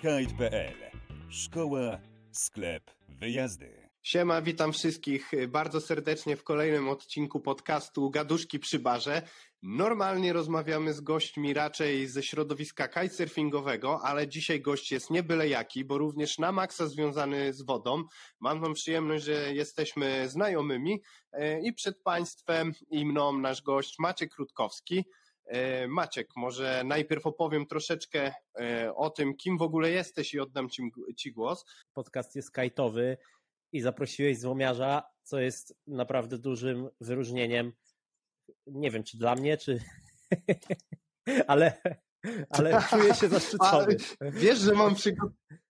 Kite.pl. Szkoła, sklep, wyjazdy. Siema, witam wszystkich bardzo serdecznie w kolejnym odcinku podcastu Gaduszki przy barze. Normalnie rozmawiamy z gośćmi raczej ze środowiska kitesurfingowego, ale dzisiaj gość jest nie byle jaki, bo również na maksa związany z wodą. Mam wam przyjemność, że jesteśmy znajomymi e, i przed państwem i mną nasz gość Maciek Krótkowski. E, Maciek, może najpierw opowiem troszeczkę e, o tym, kim w ogóle jesteś i oddam ci, ci głos. Podcast jest kajtowy i zaprosiłeś złomiarza, co jest naprawdę dużym wyróżnieniem. Nie wiem, czy dla mnie, czy. ale, ale czuję się zaszczycony. wiesz, że mam przygotowane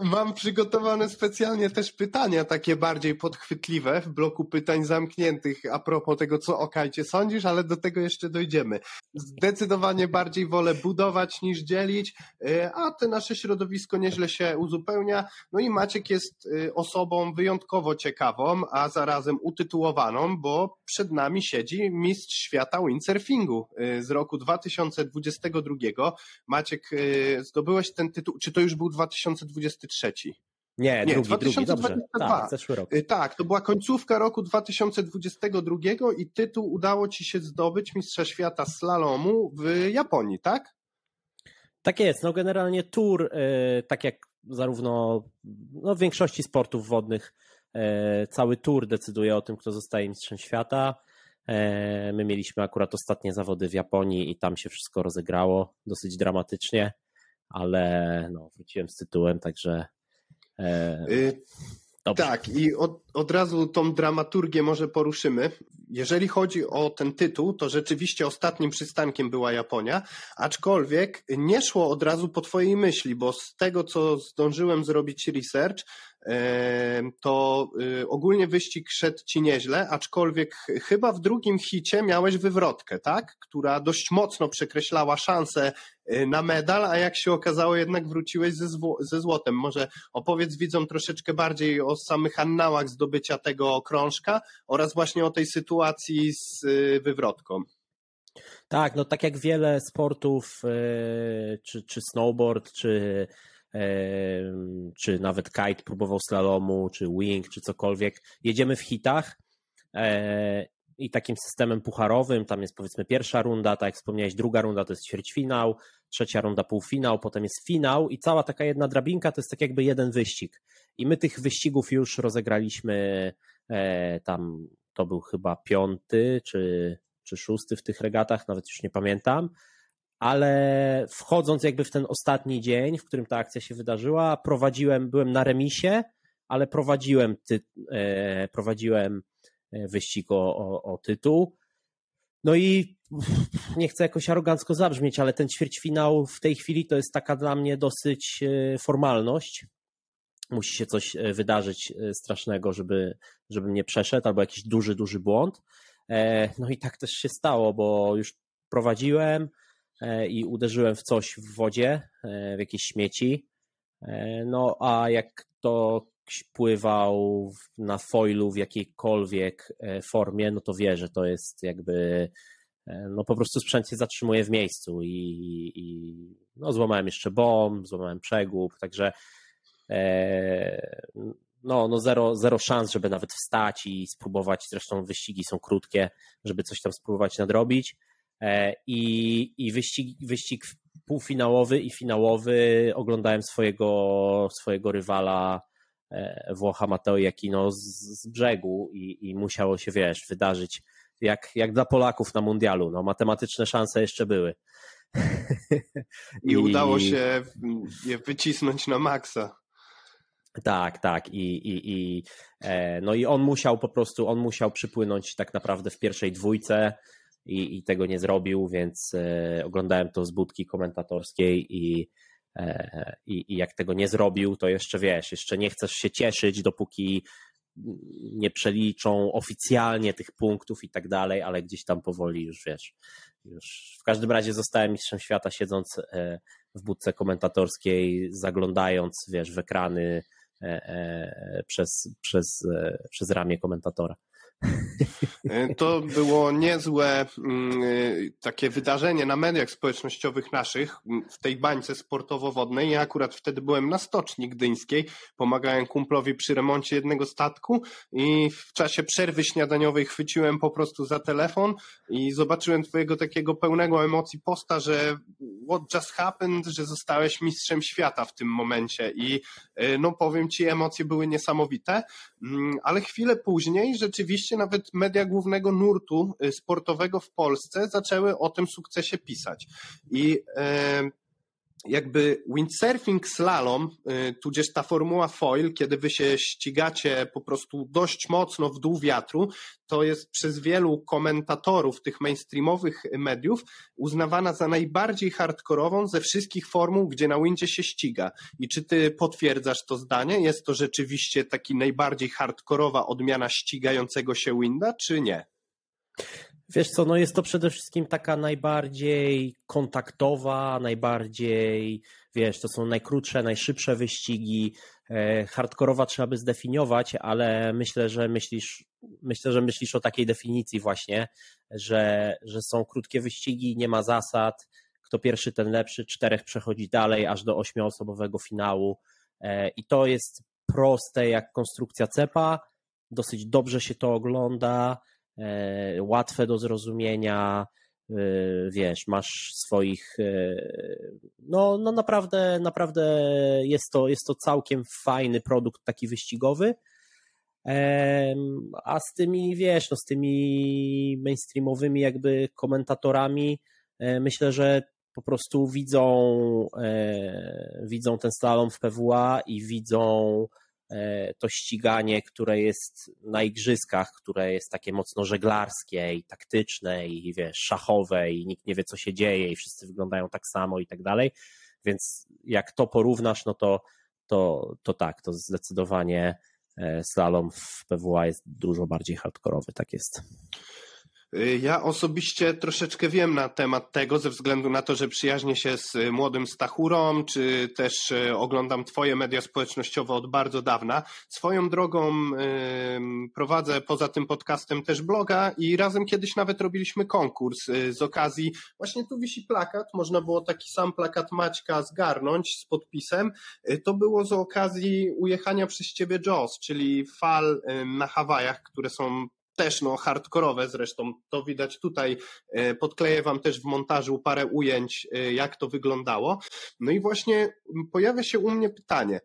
Mam przygotowane specjalnie też pytania takie bardziej podchwytliwe w bloku pytań zamkniętych a propos tego, co o Kajcie sądzisz, ale do tego jeszcze dojdziemy. Zdecydowanie bardziej wolę budować niż dzielić, y, a te nasze środowisko nieźle się uzupełnia. No i Maciek jest y, osobą wyjątkowo ciekawą, a zarazem utytułowaną, bo przed nami siedzi mistrz świata windsurfingu y, z roku 2022. Maciek, zdobyłeś ten tytuł, czy to już był 2023? Nie, Nie drugi, 2022. drugi, dobrze. Tak, zeszły rok. Y, tak, to była końcówka roku 2022 i tytuł udało Ci się zdobyć Mistrza Świata Slalomu w Japonii, tak? Tak jest, no generalnie tour, y, tak jak zarówno no w większości sportów wodnych, y, cały tour decyduje o tym, kto zostaje mistrzem świata. My mieliśmy akurat ostatnie zawody w Japonii i tam się wszystko rozegrało dosyć dramatycznie ale no, wróciłem z tytułem, także. E, y tak, i od, od razu tą dramaturgię może poruszymy. Jeżeli chodzi o ten tytuł, to rzeczywiście ostatnim przystankiem była Japonia, aczkolwiek nie szło od razu po Twojej myśli, bo z tego, co zdążyłem zrobić research, to y, ogólnie wyścig szedł ci nieźle, aczkolwiek chyba w drugim hicie miałeś wywrotkę, tak? Która dość mocno przekreślała szanse y, na medal, a jak się okazało, jednak wróciłeś ze, ze złotem. Może opowiedz widzom troszeczkę bardziej o samych annałach zdobycia tego krążka oraz właśnie o tej sytuacji z y, wywrotką. Tak, no tak jak wiele sportów, czy, czy snowboard, czy czy nawet kite próbował slalomu, czy wing, czy cokolwiek. Jedziemy w hitach e, i takim systemem pucharowym, tam jest powiedzmy pierwsza runda, tak jak wspomniałeś, druga runda to jest ćwierćfinał, trzecia runda półfinał, potem jest finał i cała taka jedna drabinka to jest tak jakby jeden wyścig. I my tych wyścigów już rozegraliśmy e, tam, to był chyba piąty czy, czy szósty w tych regatach, nawet już nie pamiętam ale wchodząc jakby w ten ostatni dzień, w którym ta akcja się wydarzyła, prowadziłem, byłem na remisie, ale prowadziłem, ty, e, prowadziłem wyścig o, o, o tytuł. No i nie chcę jakoś arogancko zabrzmieć, ale ten ćwierćfinał w tej chwili to jest taka dla mnie dosyć e, formalność. Musi się coś wydarzyć strasznego, żeby, żebym nie przeszedł, albo jakiś duży, duży błąd. No i tak też się stało, bo już prowadziłem, E, i uderzyłem w coś w wodzie, e, w jakieś śmieci. E, no a jak to pływał na foilu w jakiejkolwiek formie, no to wie, że to jest jakby no po prostu sprzęt się zatrzymuje w miejscu i, i no złamałem jeszcze bomb, złamałem przegub, także no, no zero, zero szans, żeby nawet wstać i spróbować, zresztą wyścigi są krótkie, żeby coś tam spróbować nadrobić. E, I, i wyścig, wyścig półfinałowy i finałowy oglądałem swojego, swojego rywala e, Włocha Mateo Jakino z, z brzegu i, i musiało się, wiesz, wydarzyć jak, jak dla Polaków na mundialu. No, matematyczne szanse jeszcze były. I, I udało się je wycisnąć na maksa. Tak, tak. I, i, i, e, no i on musiał po prostu, on musiał przypłynąć tak naprawdę w pierwszej dwójce i, i tego nie zrobił, więc e, oglądałem to z budki komentatorskiej i, e, i, i jak tego nie zrobił, to jeszcze wiesz, jeszcze nie chcesz się cieszyć, dopóki nie przeliczą oficjalnie tych punktów i tak dalej, ale gdzieś tam powoli już wiesz. Już w każdym razie zostałem mistrzem świata siedząc e, w budce komentatorskiej, zaglądając wiesz, w ekrany przez, przez, przez ramię komentatora. E, to było niezłe mm, e, takie wydarzenie na mediach społecznościowych naszych mm, w tej bańce sportowo-wodnej. Ja akurat wtedy byłem na stoczni gdyńskiej, pomagałem kumplowi przy remoncie jednego statku i w czasie przerwy śniadaniowej chwyciłem po prostu za telefon i zobaczyłem twojego takiego pełnego emocji posta, że what just happened, że zostałeś mistrzem świata w tym momencie i e, no powiem ci, emocje były niesamowite, ale chwilę później rzeczywiście nawet media głównego nurtu y, sportowego w Polsce zaczęły o tym sukcesie pisać. I jakby windsurfing slalom, y, tudzież ta formuła foil, kiedy wy się ścigacie po prostu dość mocno w dół wiatru, to jest przez wielu komentatorów tych mainstreamowych mediów uznawana za najbardziej hardkorową ze wszystkich formuł, gdzie na windzie się ściga. I czy ty potwierdzasz to zdanie? Jest to rzeczywiście taki najbardziej hardkorowa odmiana ścigającego się winda, czy nie? Wiesz co, no jest to przede wszystkim taka najbardziej kontaktowa, najbardziej, wiesz, to są najkrótsze, najszybsze wyścigi. E, hardkorowa trzeba by zdefiniować, ale myślę, że myślisz, myślę, że myślisz o takiej definicji właśnie, że, że są krótkie wyścigi, nie ma zasad, kto pierwszy, ten lepszy, czterech przechodzi dalej, aż do ośmioosobowego finału. E, I to jest proste jak konstrukcja cepa, dosyć dobrze się to ogląda łatwe do zrozumienia, e, wiesz, masz swoich, e, no, no naprawdę, naprawdę jest to, jest to całkiem fajny produkt taki wyścigowy, a z tymi, wiesz, no z tymi mainstreamowymi jakby komentatorami myślę, że po prostu widzą, widzą ten slalom w PWA i widzą E, to ściganie, które jest na igrzyskach, które jest takie mocno żeglarskie i taktyczne i wiesz, szachowe i nikt nie wie co się dzieje i wszyscy wyglądają tak samo i tak dalej. Więc jak to porównasz, no to, to, to tak, to zdecydowanie e, slalom w PWA jest dużo bardziej hardkorowy, tak jest. Y, ja osobiście troszeczkę wiem na temat tego, ze względu na to, że przyjaźnię się z y, młodym Stachurą, czy też y, oglądam Twoje media społecznościowe od bardzo dawna. Swoją drogą prowadzę poza tym podcastem też bloga i razem kiedyś nawet robiliśmy konkurs z okazji, właśnie tu wisi plakat, można było taki sam plakat Maćka zgarnąć z podpisem. To było z okazji ujechania przez Ciebie Jaws, czyli fal na Hawajach, które są też no hardkorowe zresztą, to widać tutaj, e, podkleję wam też w montażu parę ujęć, e, jak to wyglądało. No i właśnie pojawia się u mnie pytanie,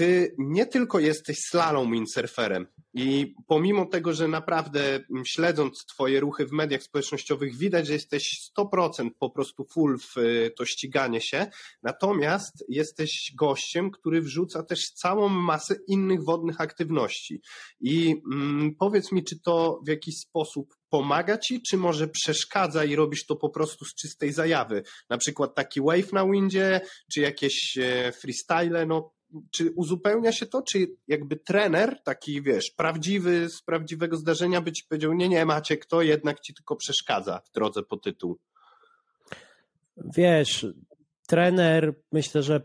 ty nie tylko jesteś slalom windsurferem i pomimo tego, że naprawdę śledząc twoje ruchy w mediach społecznościowych widać, że jesteś 100% po prostu full w y, to ściganie się, natomiast jesteś gościem, który wrzuca też całą masę innych wodnych aktywności. I mm, powiedz mi, czy to w jakiś sposób pomaga ci, czy może przeszkadza i robisz to po prostu z czystej zajawy? Na przykład taki wave na windzie, czy jakieś e, freestyle, no czy uzupełnia się to, czy jakby trener, taki wiesz, prawdziwy, z prawdziwego zdarzenia by ci powiedział, nie, nie, macie kto jednak ci tylko przeszkadza w drodze po tytuł? Wiesz, trener, myślę, że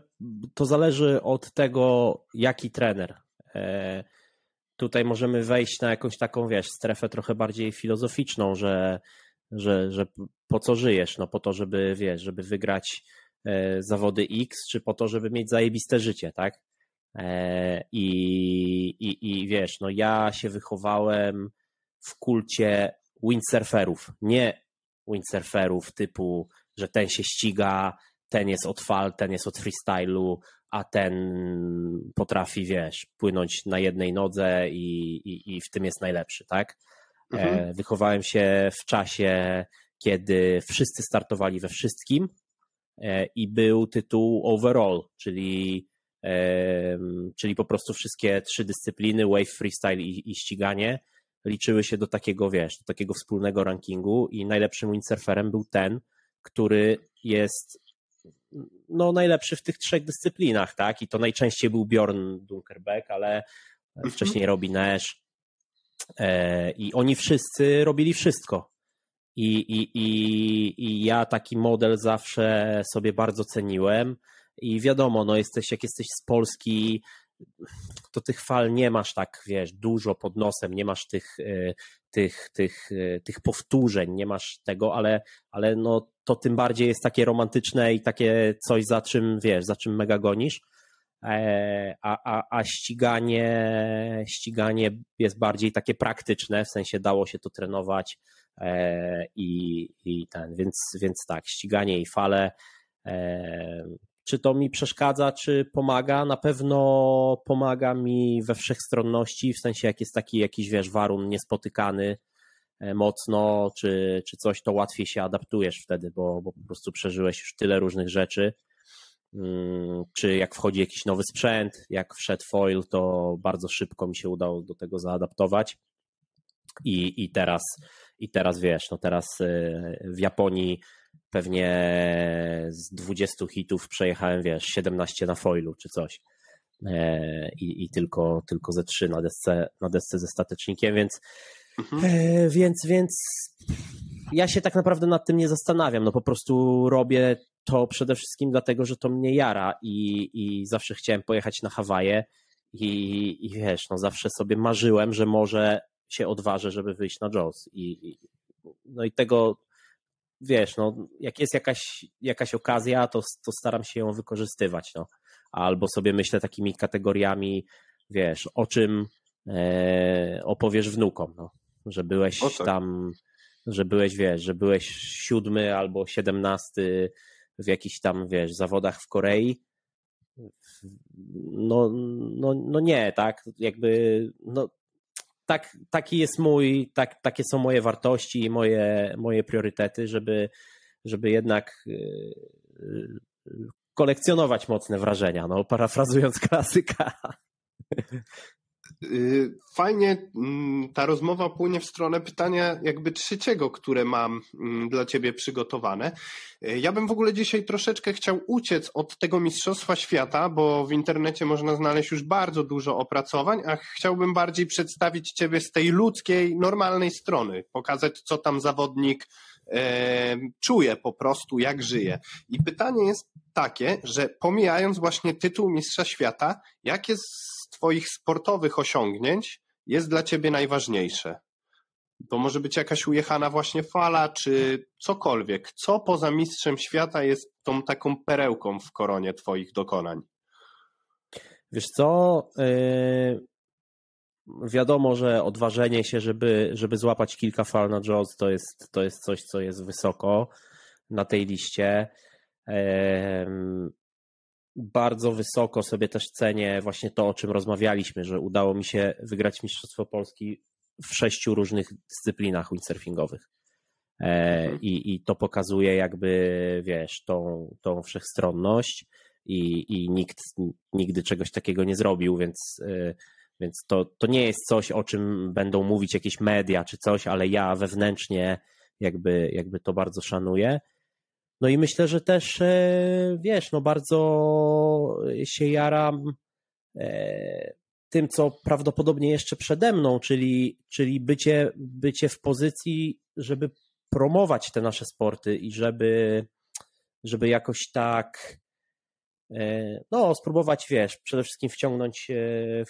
to zależy od tego, jaki trener. E, tutaj możemy wejść na jakąś taką, wiesz, strefę trochę bardziej filozoficzną, że, że, że po co żyjesz? No po to, żeby, wiesz, żeby wygrać zawody X, czy po to, żeby mieć zajebiste życie, tak? E, I, i, i wiesz, no ja się wychowałem w kulcie windsurferów, nie windsurferów typu, że ten się ściga, ten jest od fal, ten jest od freestylu, a ten potrafi, wiesz, płynąć na jednej nodze i, i, i w tym jest najlepszy, tak? E, mhm. Wychowałem się w czasie, kiedy wszyscy startowali we wszystkim, E, i był tytuł overall, czyli, czyli po prostu wszystkie trzy dyscypliny, wave, freestyle i, i ściganie, liczyły się do takiego, wiesz, do takiego wspólnego rankingu i najlepszym windsurferem był ten, który jest no, najlepszy w tych trzech dyscyplinach, tak? I to najczęściej był Bjorn Dunkerbeck, ale mhm. wcześniej Robin Nash. E, I oni wszyscy robili wszystko. I, i, i, I ja taki model zawsze sobie bardzo ceniłem. I wiadomo, no jesteś, jak jesteś z Polski, to tych fal nie masz tak, wiesz, dużo pod nosem, nie masz tych, tych, tych, tych powtórzeń, nie masz tego, ale, ale no, to tym bardziej jest takie romantyczne i takie coś, za czym, wiesz, za czym mega gonisz. E, a, a, a ściganie, ściganie jest bardziej takie praktyczne, w sensie dało się to trenować e, i, i ten, więc, więc tak, ściganie i fale. E, czy to mi przeszkadza, czy pomaga? Na pewno pomaga mi we wszechstronności, w sensie jak jest taki jakiś, wiesz, warun niespotykany mocno, czy, czy coś, to łatwiej się adaptujesz wtedy, bo, bo po prostu przeżyłeś już tyle różnych rzeczy Mm, czy jak wchodzi jakiś nowy sprzęt, jak wszedł foil, to bardzo szybko mi się udało do tego zaadaptować. I, i, teraz, i teraz wiesz, no teraz y, w Japonii pewnie z 20 hitów przejechałem, wiesz, 17 na foilu czy coś. E, I, i tylko, tylko ze 3 na desce, na desce ze statecznikiem, więc, mhm. E, więc, więc ja się tak naprawdę nad tym nie zastanawiam. No po prostu robię to przede wszystkim dlatego, że to mnie jara i, i zawsze chciałem pojechać na Hawaje i, i wiesz, no zawsze sobie marzyłem, że może się odważę, żeby wyjść na Jaws i, i no i tego wiesz, no jak jest jakaś, jakaś okazja, to, to staram się ją wykorzystywać, no. Albo sobie myślę takimi kategoriami, wiesz, o czym e, opowiesz wnukom, no. Że byłeś tak. tam, że byłeś, wiesz, że byłeś siódmy albo siedemnasty w jakichś tam, wiesz, zawodach w Korei. No, no, no nie, tak? Jakby, no, tak, taki jest mój, tak, takie są moje wartości i moje, moje priorytety, żeby, żeby jednak yy, kolekcjonować mocne wrażenia, no, parafrazując klasyka. Y, fajnie mm, ta rozmowa płynie w stronę pytania jakby trzeciego, które mam mm, dla ciebie przygotowane. Y, ja bym w ogóle dzisiaj troszeczkę chciał uciec od tego Mistrzostwa Świata, bo w internecie można znaleźć już bardzo dużo opracowań, a chciałbym bardziej przedstawić ciebie z tej ludzkiej, normalnej strony, pokazać co tam zawodnik e, czuje po prostu, jak żyje. I pytanie jest takie, że pomijając właśnie tytuł Mistrza Świata, jak jest Twoich sportowych osiągnięć jest dla Ciebie najważniejsze? To może być jakaś ujechana właśnie fala, czy cokolwiek. Co poza Mistrzem Świata jest tą taką perełką w koronie Twoich dokonań? Wiesz co? Yy, wiadomo, że odważenie się, żeby, żeby złapać kilka fal na Jaws, to jest, to jest coś, co jest wysoko na tej liście. Bardzo wysoko sobie też cenię właśnie to, o czym rozmawialiśmy, że udało mi się wygrać Mistrzostwo Polski w sześciu różnych dyscyplinach windsurfingowych. E, mhm. I, I to pokazuje jakby, wiesz, tą, tą wszechstronność i, i nikt nigdy czegoś takiego nie zrobił, więc, e, więc to, to nie jest coś, o czym będą mówić jakieś media czy coś, ale ja wewnętrznie jakby, jakby to bardzo szanuję. No i myślę, że też, e, wiesz, no bardzo się jaram e, tym, co prawdopodobnie jeszcze przede mną, czyli, czyli bycie, bycie w pozycji, żeby promować te nasze sporty i żeby, żeby jakoś tak, e, no, spróbować, wiesz, przede wszystkim wciągnąć,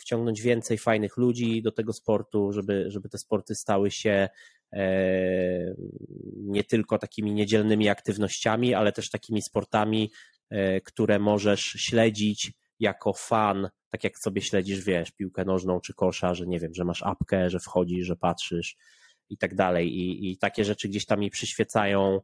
wciągnąć więcej fajnych ludzi do tego sportu, żeby, żeby te sporty stały się nie tylko takimi niedzielnymi aktywnościami, ale też takimi sportami, e, które możesz śledzić jako fan, tak jak sobie śledzisz, wiesz, piłkę nożną czy kosza, że nie wiem, że masz apkę, że wchodzisz, że patrzysz i tak dalej. I, i takie rzeczy gdzieś tam mi przyświecają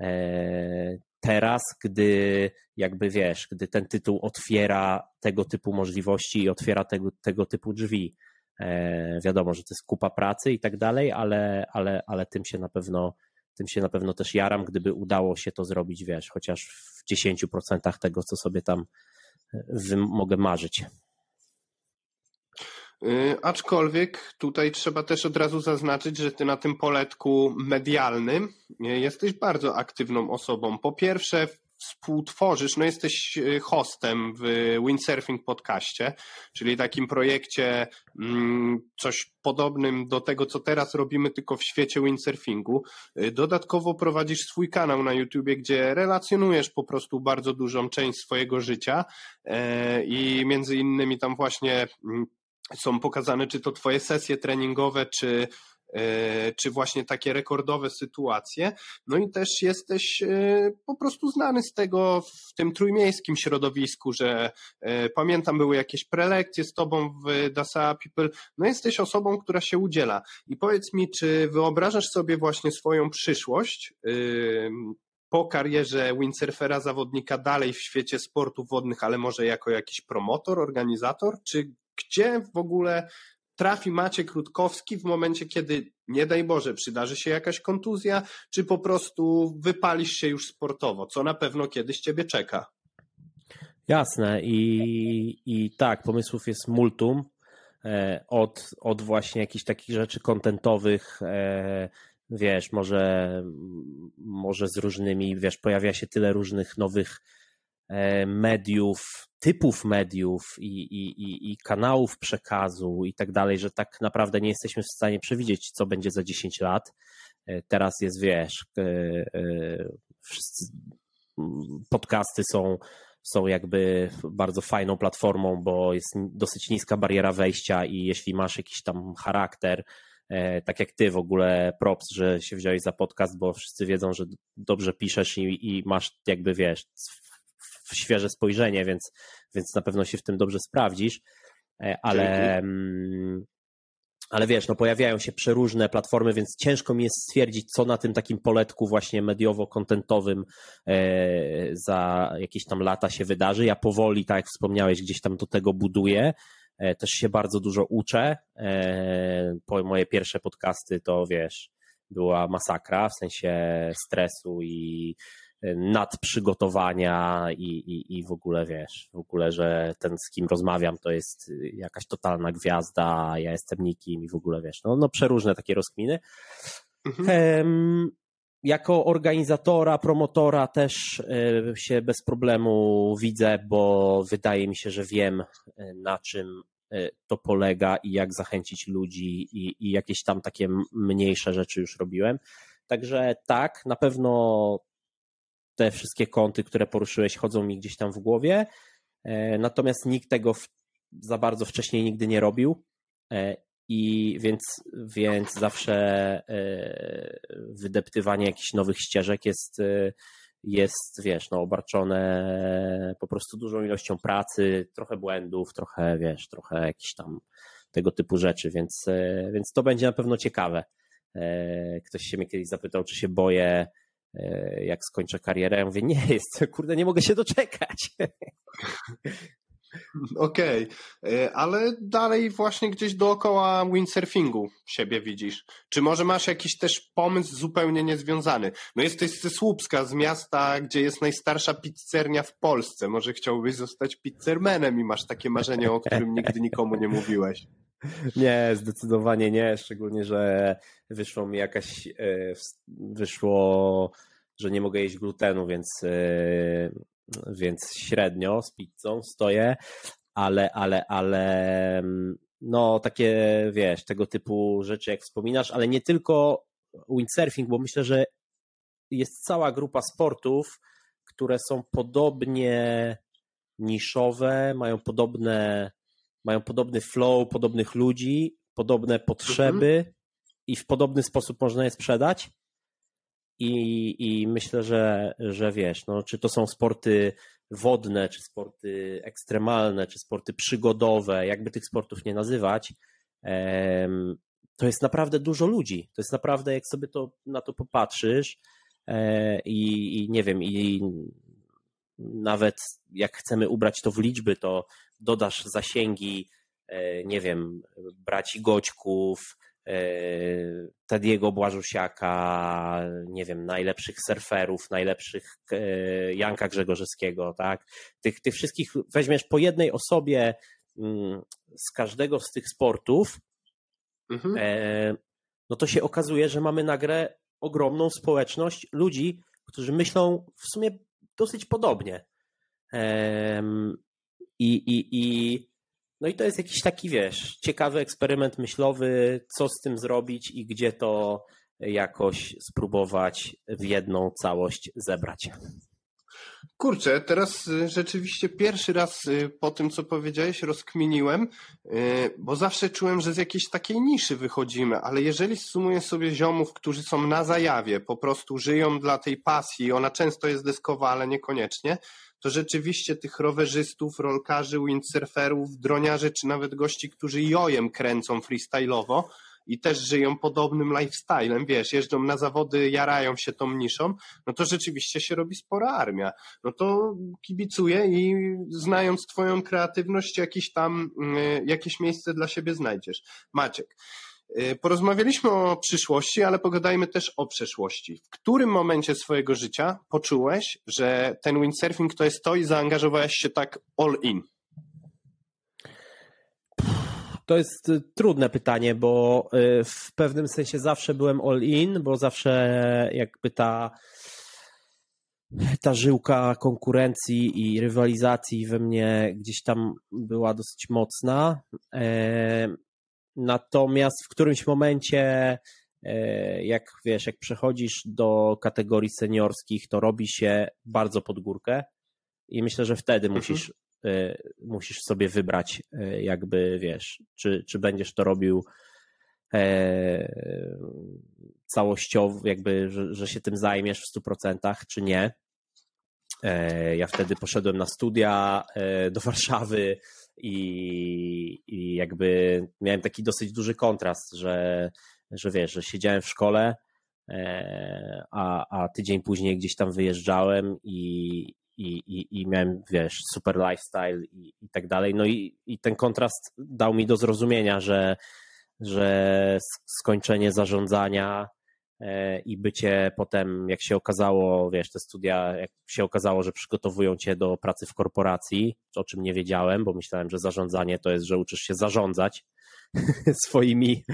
e, teraz, gdy jakby wiesz, gdy ten tytuł otwiera tego typu możliwości i otwiera tego, tego typu drzwi. E, wiadomo, że to jest kupa pracy i tak dalej, ale, ale, ale tym się na pewno tym się na pewno też jaram, gdyby udało się to zrobić, wiesz, chociaż w 10% tego, co sobie tam e, mogę marzyć. Y, aczkolwiek tutaj trzeba też od razu zaznaczyć, że ty na tym poletku medialnym jesteś bardzo aktywną osobą. Po pierwsze, współtworzysz, no jesteś y, hostem w Windsurfing podcaście, czyli takim projekcie mm, coś podobnym do tego, co teraz robimy, tylko w świecie windsurfingu. Y, dodatkowo prowadzisz swój kanał na YouTubie, gdzie relacjonujesz po prostu bardzo dużą część swojego życia e, i między innymi tam właśnie mm, są pokazane, czy to twoje sesje treningowe, czy E, czy właśnie takie rekordowe sytuacje. No i też jesteś e, po prostu znany z tego w tym trójmiejskim środowisku, że e, pamiętam, były jakieś prelekcje z tobą w Dasa People. No jesteś osobą, która się udziela. I powiedz mi, czy wyobrażasz sobie właśnie swoją przyszłość? po karierze windsurfera zawodnika dalej w świecie sportów wodnych, ale może jako jakiś promotor, organizator? Czy gdzie w ogóle trafi Maciek Rutkowski w momencie, kiedy nie daj Boże, przydarzy się jakaś kontuzja, czy po prostu wypalisz się już sportowo, co na pewno kiedyś ciebie czeka. Jasne i, i tak, pomysłów jest multum. E, od, od właśnie jakichś takich rzeczy kontentowych, e, wiesz, może, może z różnymi, wiesz, pojawia się tyle różnych nowych mediów, typów mediów i, i, i, i kanałów przekazu i tak dalej, że tak naprawdę nie jesteśmy w stanie przewidzieć, co będzie za 10 lat. E, teraz jest, wiesz, e, wszyscy podcasty są, są jakby bardzo fajną platformą, bo jest dosyć niska bariera wejścia i jeśli masz jakiś tam charakter, tak jak ty w ogóle props, że się wziąłeś za podcast, bo wszyscy wiedzą, że dobrze piszesz i, i masz jakby, wiesz, świeże spojrzenie, więc, więc na pewno się w tym dobrze sprawdzisz. E, ale, mm, ale wiesz, no pojawiają się przeróżne platformy, więc ciężko mi jest stwierdzić, co na tym takim poletku właśnie mediowo-kontentowym e, za jakieś tam lata się wydarzy. Ja powoli, tak jak wspomniałeś, gdzieś tam do tego buduję. E, też się bardzo dużo uczę. Po moje pierwsze podcasty to wiesz, była masakra w sensie stresu i nadprzygotowania i, i, i w ogóle wiesz, w ogóle, że ten z kim rozmawiam to jest jakaś totalna gwiazda, ja jestem nikim i w ogóle wiesz, no, no przeróżne takie rozkminy. Mhm. jako organizatora, promotora też e, się bez problemu widzę, bo wydaje mi się, że wiem e, na czym e, to polega i jak zachęcić ludzi i, i jakieś tam takie mniejsze rzeczy już robiłem. Także tak, na pewno te wszystkie kąty, które poruszyłeś, chodzą mi gdzieś tam w głowie. E, natomiast nikt tego za bardzo wcześniej nigdy nie robił. E, I więc, więc zawsze e, wydeptywanie jakichś nowych ścieżek jest, jest, wiesz, no, obarczone po prostu dużą ilością pracy, trochę błędów, trochę, wiesz, trochę jakichś tam tego typu rzeczy, więc, więc to będzie na pewno ciekawe. Ktoś się mnie kiedyś zapytał, czy się boję jak skończę karierę. Ja mówię, nie jest, kurde, nie mogę się doczekać. Okej, okay. E, ale dalej właśnie gdzieś dookoła windsurfingu siebie widzisz. Czy może masz jakiś też pomysł zupełnie niezwiązany? No jesteś ze Słupska, z miasta, gdzie jest najstarsza pizzernia w Polsce. Może chciałbyś zostać pizzermenem i masz takie marzenie, o którym nigdy nikomu nie mówiłeś. Nie, zdecydowanie nie, szczególnie, że wyszło mi jakaś, e, wyszło, że nie mogę jeść glutenu, więc, e, więc średnio z pizzą stoję, ale, ale, ale no takie, wiesz, tego typu rzeczy jak wspominasz, ale nie tylko windsurfing, bo myślę, że jest cała grupa sportów, które są podobnie niszowe, mają podobne mają podobny flow, podobnych ludzi, podobne potrzeby mhm. i w podobny sposób można je sprzedać. I, i myślę, że, że wiesz, no, czy to są sporty wodne, czy sporty ekstremalne, czy sporty przygodowe, jakby tych sportów nie nazywać, to jest naprawdę dużo ludzi. To jest naprawdę, jak sobie to, na to popatrzysz e, i, i nie wiem, i nawet jak chcemy ubrać to w liczby, to dodasz zasięgi, e, nie wiem, braci Goćków, e, Tediego Błażusiaka, nie wiem, najlepszych surferów, najlepszych e, Janka Grzegorzewskiego, tak? Tych, tych wszystkich weźmiesz po jednej osobie mm, z każdego z tych sportów, mhm. no to się okazuje, że mamy nagle ogromną społeczność ludzi, którzy myślą w sumie dosyć podobnie. I, i, i, no i to jest jakiś taki, wiesz, ciekawy eksperyment myślowy, co z tym zrobić i gdzie to jakoś spróbować w jedną całość zebrać. Kurczę, teraz y, rzeczywiście pierwszy raz y, po tym, co powiedziałeś, rozkminiłem, y, bo zawsze czułem, że z jakiejś takiej niszy wychodzimy, ale jeżeli sumuję sobie ziomów, którzy są na zajawie, po prostu żyją dla tej pasji, ona często jest deskowa, ale niekoniecznie, to rzeczywiście tych rowerzystów, rolkarzy, windsurferów, droniarzy, czy nawet gości, którzy jojem kręcą freestyle'owo, i też żyją podobnym lifestylem, wiesz, jeżdżą na zawody, jarają się tą niszą, no to rzeczywiście się robi spora armia. No to kibicuję i znając twoją kreatywność, jakiś tam, y, jakieś miejsce dla siebie znajdziesz. Maciek, y, Porozmawialiśmy o przyszłości, ale pogadajmy też o przeszłości. W którym momencie swojego życia poczułeś, że ten windsurfing to jest to i zaangażowałeś się tak all in? To jest y, trudne pytanie, bo y, w pewnym sensie zawsze byłem all in, bo zawsze jakby ta ta żyłka konkurencji i rywalizacji we mnie gdzieś tam była dosyć mocna. E, natomiast w którymś momencie, e, jak wiesz, jak przechodzisz do kategorii seniorskich, to robi się bardzo pod górkę i myślę, że wtedy mhm. musisz musisz sobie wybrać, y, jakby wiesz, czy, czy będziesz to robił e, całościowo, jakby, że, że się tym zajmiesz w 100%, czy nie. E, ja wtedy poszedłem na studia e, do Warszawy i, i jakby miałem taki dosyć duży kontrast, że, że wiesz, że siedziałem w szkole, a, a tydzień później gdzieś tam wyjeżdżałem i, i, i, i miałem, wiesz, super lifestyle i, i tak dalej. No i, i ten kontrast dał mi do zrozumienia, że, że skończenie zarządzania e, i bycie potem, jak się okazało, wiesz, te studia, jak się okazało, że przygotowują cię do pracy w korporacji, o czym nie wiedziałem, bo myślałem, że zarządzanie to jest, że uczysz się zarządzać swoimi,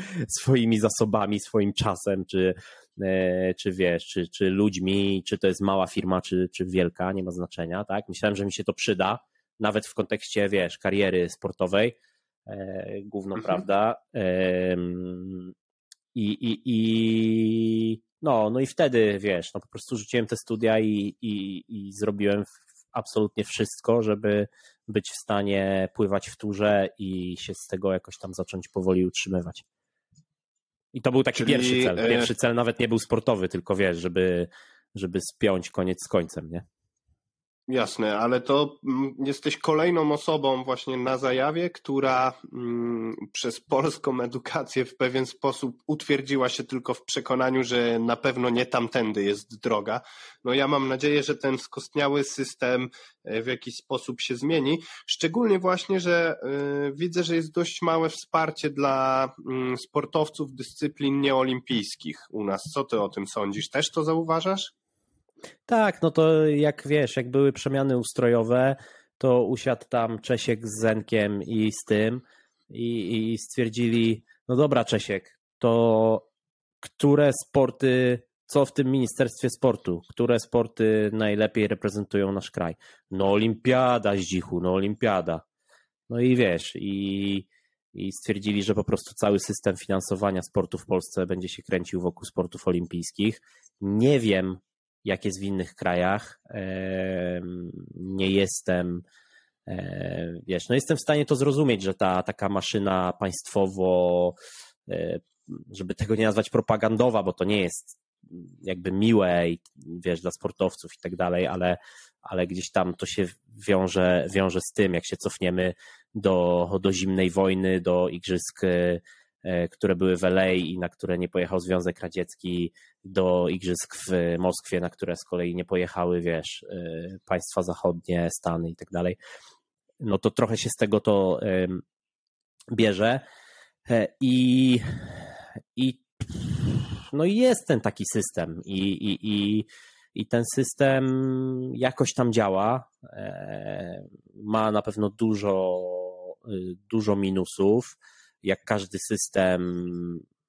swoimi zasobami, swoim czasem, czy, czy wiesz, czy, czy ludźmi, czy to jest mała firma, czy, czy wielka, nie ma znaczenia, tak? Myślałem, że mi się to przyda, nawet w kontekście, wiesz, kariery sportowej, e, główną, mhm. prawda? E, i, i, I no, no i wtedy, wiesz, no po prostu rzuciłem te studia i, i, i zrobiłem absolutnie wszystko, żeby być w stanie pływać w turze i się z tego jakoś tam zacząć powoli utrzymywać. I to był taki Czyli... pierwszy cel. E, pierwszy cel nawet nie był sportowy, tylko wiesz, żeby, żeby spiąć koniec z końcem, nie? Jasne, ale to mm, jesteś kolejną osobą właśnie na zajawie, która mm, przez polską edukację w pewien sposób utwierdziła się tylko w przekonaniu, że na pewno nie tamtędy jest droga. No ja mam nadzieję, że ten skostniały system e, w jakiś sposób się zmieni. Szczególnie właśnie, że y, widzę, że jest dość małe wsparcie dla y, sportowców dyscyplin nieolimpijskich u nas. Co ty o tym sądzisz? Też to zauważasz? Tak, no to jak wiesz, jak były przemiany ustrojowe, to usiadł tam Czesiek z Zenkiem i z tym i, i stwierdzili, no dobra Czesiek, to które sporty, co w tym Ministerstwie Sportu, które sporty najlepiej reprezentują nasz kraj? No olimpiada, Zdzichu, no olimpiada. No i wiesz, i, i stwierdzili, że po prostu cały system finansowania sportu w Polsce będzie się kręcił wokół sportów olimpijskich. Nie wiem, jak jest w innych krajach. Nie jestem, wiesz, no jestem w stanie to zrozumieć, że ta taka maszyna państwowo, e, żeby tego nie nazwać propagandowa, bo to nie jest jakby miłe i wiesz, dla sportowców i tak dalej, ale, ale gdzieś tam to się wiąże, wiąże z tym, jak się cofniemy do, do zimnej wojny, do igrzysk e, E, które były w LA i na które nie pojechał Związek Radziecki, do igrzysk w Moskwie, na które z kolei nie pojechały, wiesz, e, państwa zachodnie, Stany i tak dalej. No to trochę się z tego to bierze. E, I, i no i jest ten taki system i, i, i, i ten system jakoś tam działa. Ma na pewno dużo, dużo minusów jak każdy system,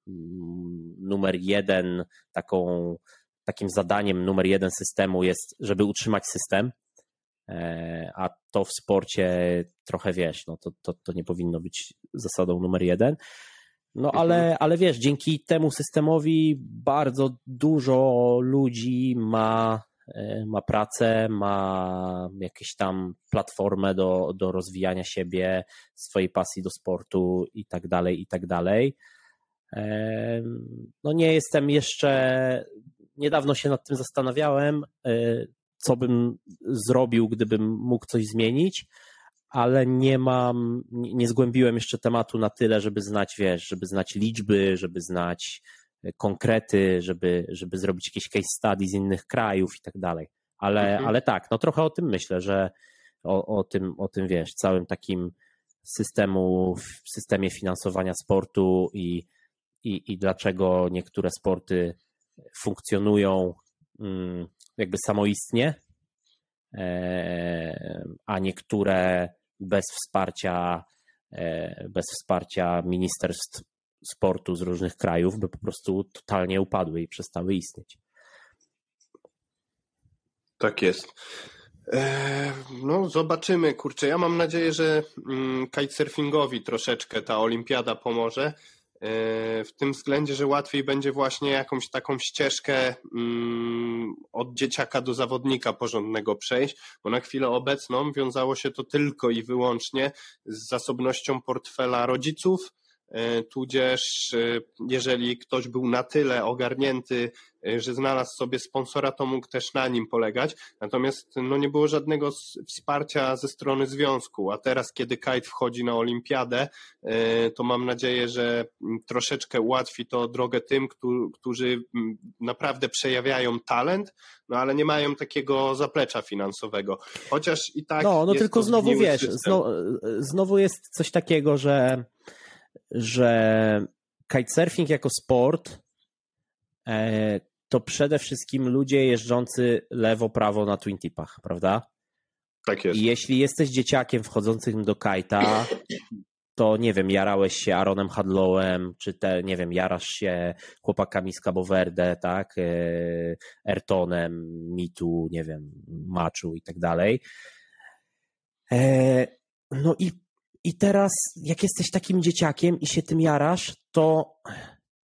mm, numer jeden, taką takim zadaniem numer jeden systemu jest, żeby utrzymać system, e, a to w sporcie trochę wiesz, no to, to, to nie powinno być zasadą numer jeden. No ale, mhm. ale wiesz, dzięki temu systemowi bardzo dużo ludzi ma, ma pracę, ma jakieś tam platformę do, do rozwijania siebie, swojej pasji do sportu i tak dalej, i tak dalej. No nie jestem jeszcze, niedawno się nad tym zastanawiałem, e, co bym zrobił, gdybym mógł coś zmienić, ale nie mam, nie zgłębiłem jeszcze tematu na tyle, żeby znać, wiesz, żeby znać liczby, żeby znać e, konkrety, żeby, żeby zrobić jakieś case study z innych krajów i tak dalej. Ale, mhm. ale tak, no trochę o tym myślę, że o, o, tym, o tym wiesz, całym takim systemu, systemie finansowania sportu i, i, i dlaczego niektóre sporty funkcjonują mm, jakby samoistnie, e, a niektóre bez wsparcia, e, bez wsparcia ministerstw sportu z różnych krajów by po prostu totalnie upadły i przestały istnieć. Tak jest. E, no, zobaczymy, kurczę. Ja mam nadzieję, że mm, kitesurfingowi troszeczkę ta olimpiada pomoże. E, w tym względzie, że łatwiej będzie właśnie jakąś taką ścieżkę mm, od dzieciaka do zawodnika porządnego przejść, bo na chwilę obecną wiązało się to tylko i wyłącznie z zasobnością portfela rodziców, tudzież e, jeżeli ktoś był na tyle ogarnięty, e, że znalazł sobie sponsora, to mógł też na nim polegać. Natomiast no, nie było żadnego wsparcia ze strony związku, a teraz kiedy Kite wchodzi na olimpiadę, to mam nadzieję, że troszeczkę ułatwi to drogę tym, którzy naprawdę przejawiają talent, no ale nie mają takiego zaplecza finansowego. Chociaż i tak. No, no tylko znowu wiesz, znowu, znowu jest coś takiego, że że kitesurfing jako sport e, to przede wszystkim ludzie jeżdżący lewo-prawo na twin tipach, prawda? Tak jest. I jeśli jesteś dzieciakiem wchodzącym do kajta, to nie wiem, jarałeś się Aaronem Hadlowem, czy te, nie wiem, jarasz się chłopakami z Cabo Verde, tak, e, Ayrtonem, Mitu, nie wiem, Maczu i tak dalej. E, no i i teraz, jak jesteś takim dzieciakiem i się tym jarasz, to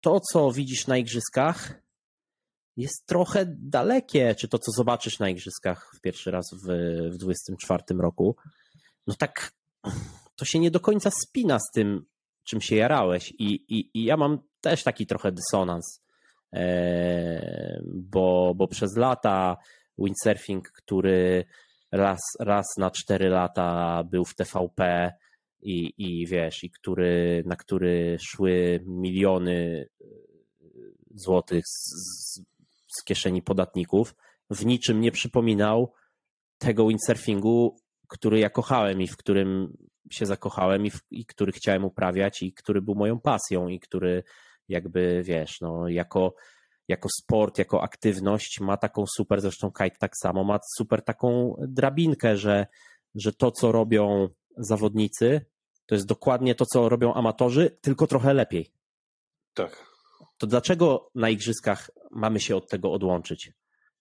to, co widzisz na igrzyskach, jest trochę dalekie, czy to, co zobaczysz na igrzyskach w pierwszy raz w, w 24 roku. No tak, to się nie do końca spina z tym, czym się jarałeś. I, i, i ja mam też taki trochę dysonans, e, bo, bo przez lata windsurfing, który raz, raz na cztery lata był w TVP, i, i wiesz, i który, na który szły miliony e, złotych z, z kieszeni podatników, w niczym nie przypominał tego windsurfingu, który ja kochałem i w którym się zakochałem i, w, i który chciałem uprawiać i który był moją pasją i który jakby, wiesz, no jako, jako sport, jako aktywność ma taką super, zresztą kite tak samo, ma super taką drabinkę, że, że to, co robią zawodnicy, to jest dokładnie to, co robią amatorzy, tylko trochę lepiej. Tak. To dlaczego na igrzyskach mamy się od tego odłączyć?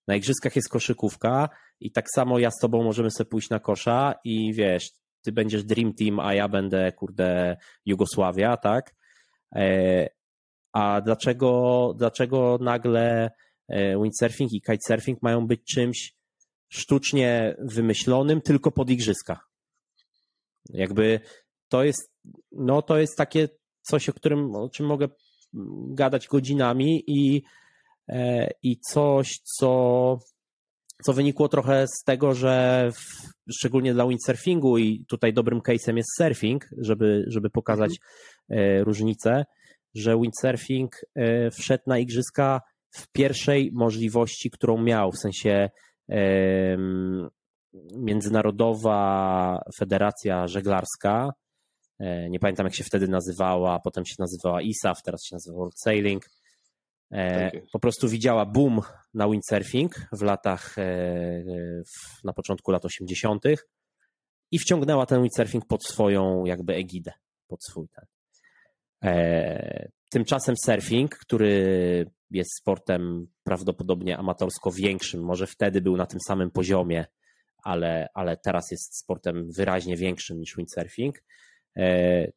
Na igrzyskach jest koszykówka i tak samo ja z tobą możemy sobie pójść na kosza i wiesz, ty będziesz Dream Team, a ja będę, kurde, Jugosławia, tak? E, a dlaczego, dlaczego nagle e, windsurfing i kitesurfing mają być czymś sztucznie wymyślonym tylko pod igrzyska? Jakby to jest, no to jest takie coś, o którym, o czym mogę gadać godzinami i, e, i coś, co, co wynikło trochę z tego, że w, szczególnie dla windsurfingu i tutaj dobrym case'em jest surfing, żeby, żeby pokazać mhm. różnicę, że windsurfing e, wszedł na igrzyska w pierwszej możliwości, którą miał, w sensie Międzynarodowa Federacja Żeglarska E, nie pamiętam jak się wtedy nazywała, potem się nazywała ISAF, teraz się nazywa World Sailing. E, tak po prostu widziała boom na windsurfing w latach, e, na początku lat 80. i wciągnęła ten windsurfing pod swoją jakby egidę, pod swój ten. Tymczasem surfing, który jest sportem prawdopodobnie amatorsko większym, może wtedy był na tym samym poziomie, ale, ale teraz jest sportem wyraźnie większym niż windsurfing, e,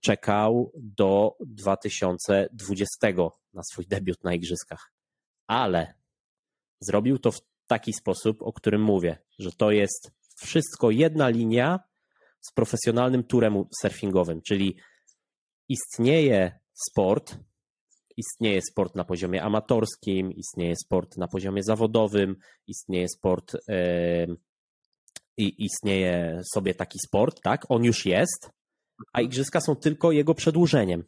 czekał do 2020 na swój debiut na igrzyskach. Ale zrobił to w taki sposób, o którym mówię, że to jest wszystko jedna linia z profesjonalnym turem surfingowym, czyli istnieje sport, istnieje sport na poziomie amatorskim, istnieje sport na poziomie zawodowym, istnieje sport i istnieje sobie taki sport, tak? On już jest, a igrzyska są tylko jego przedłużeniem.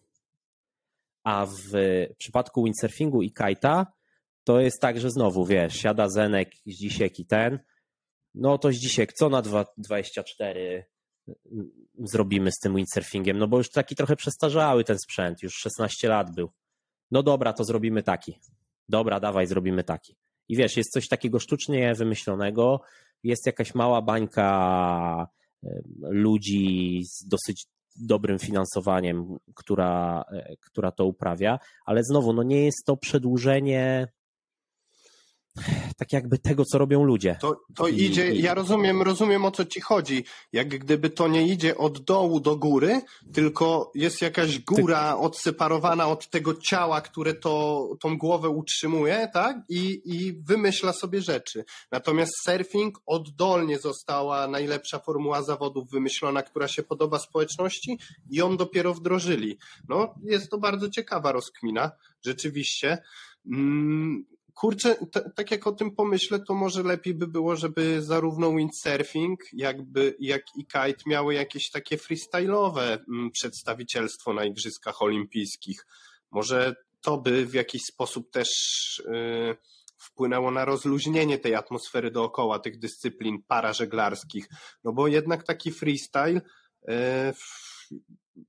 A w przypadku windsurfingu i kajta to jest tak, że znowu, wiesz, siada Zenek, Zdzisiek i ten, no to Zdzisiek, co na 24 zrobimy z tym windsurfingiem? No bo już taki trochę przestarzały ten sprzęt, już 16 lat był. No dobra, to zrobimy taki. Dobra, dawaj, zrobimy taki. I wiesz, jest coś takiego sztucznie wymyślonego, jest jakaś mała bańka ludzi z dosyć dobrym finansowaniem, która, e, która to uprawia, ale znowu, no nie jest to przedłużenie tak jakby tego, co robią ludzie. To, to I, idzie, i... ja rozumiem, rozumiem o co ci chodzi. Jak gdyby to nie idzie od dołu do góry, tylko jest jakaś góra Ty... odseparowana od tego ciała, które to, tą głowę utrzymuje, tak? I, I wymyśla sobie rzeczy. Natomiast surfing oddolnie została najlepsza formuła zawodów wymyślona, która się podoba społeczności i ją dopiero wdrożyli. No, jest to bardzo ciekawa rozkmina, rzeczywiście. Mm, Kurczę, tak jak o tym pomyślę, to może lepiej by było, żeby zarówno windsurfing, jakby, jak i kite miały jakieś takie freestyle'owe mm, przedstawicielstwo na Igrzyskach Olimpijskich. Może to by w jakiś sposób też yy, wpłynęło na rozluźnienie tej atmosfery dookoła tych dyscyplin parażeglarskich. No bo jednak taki freestyle yy,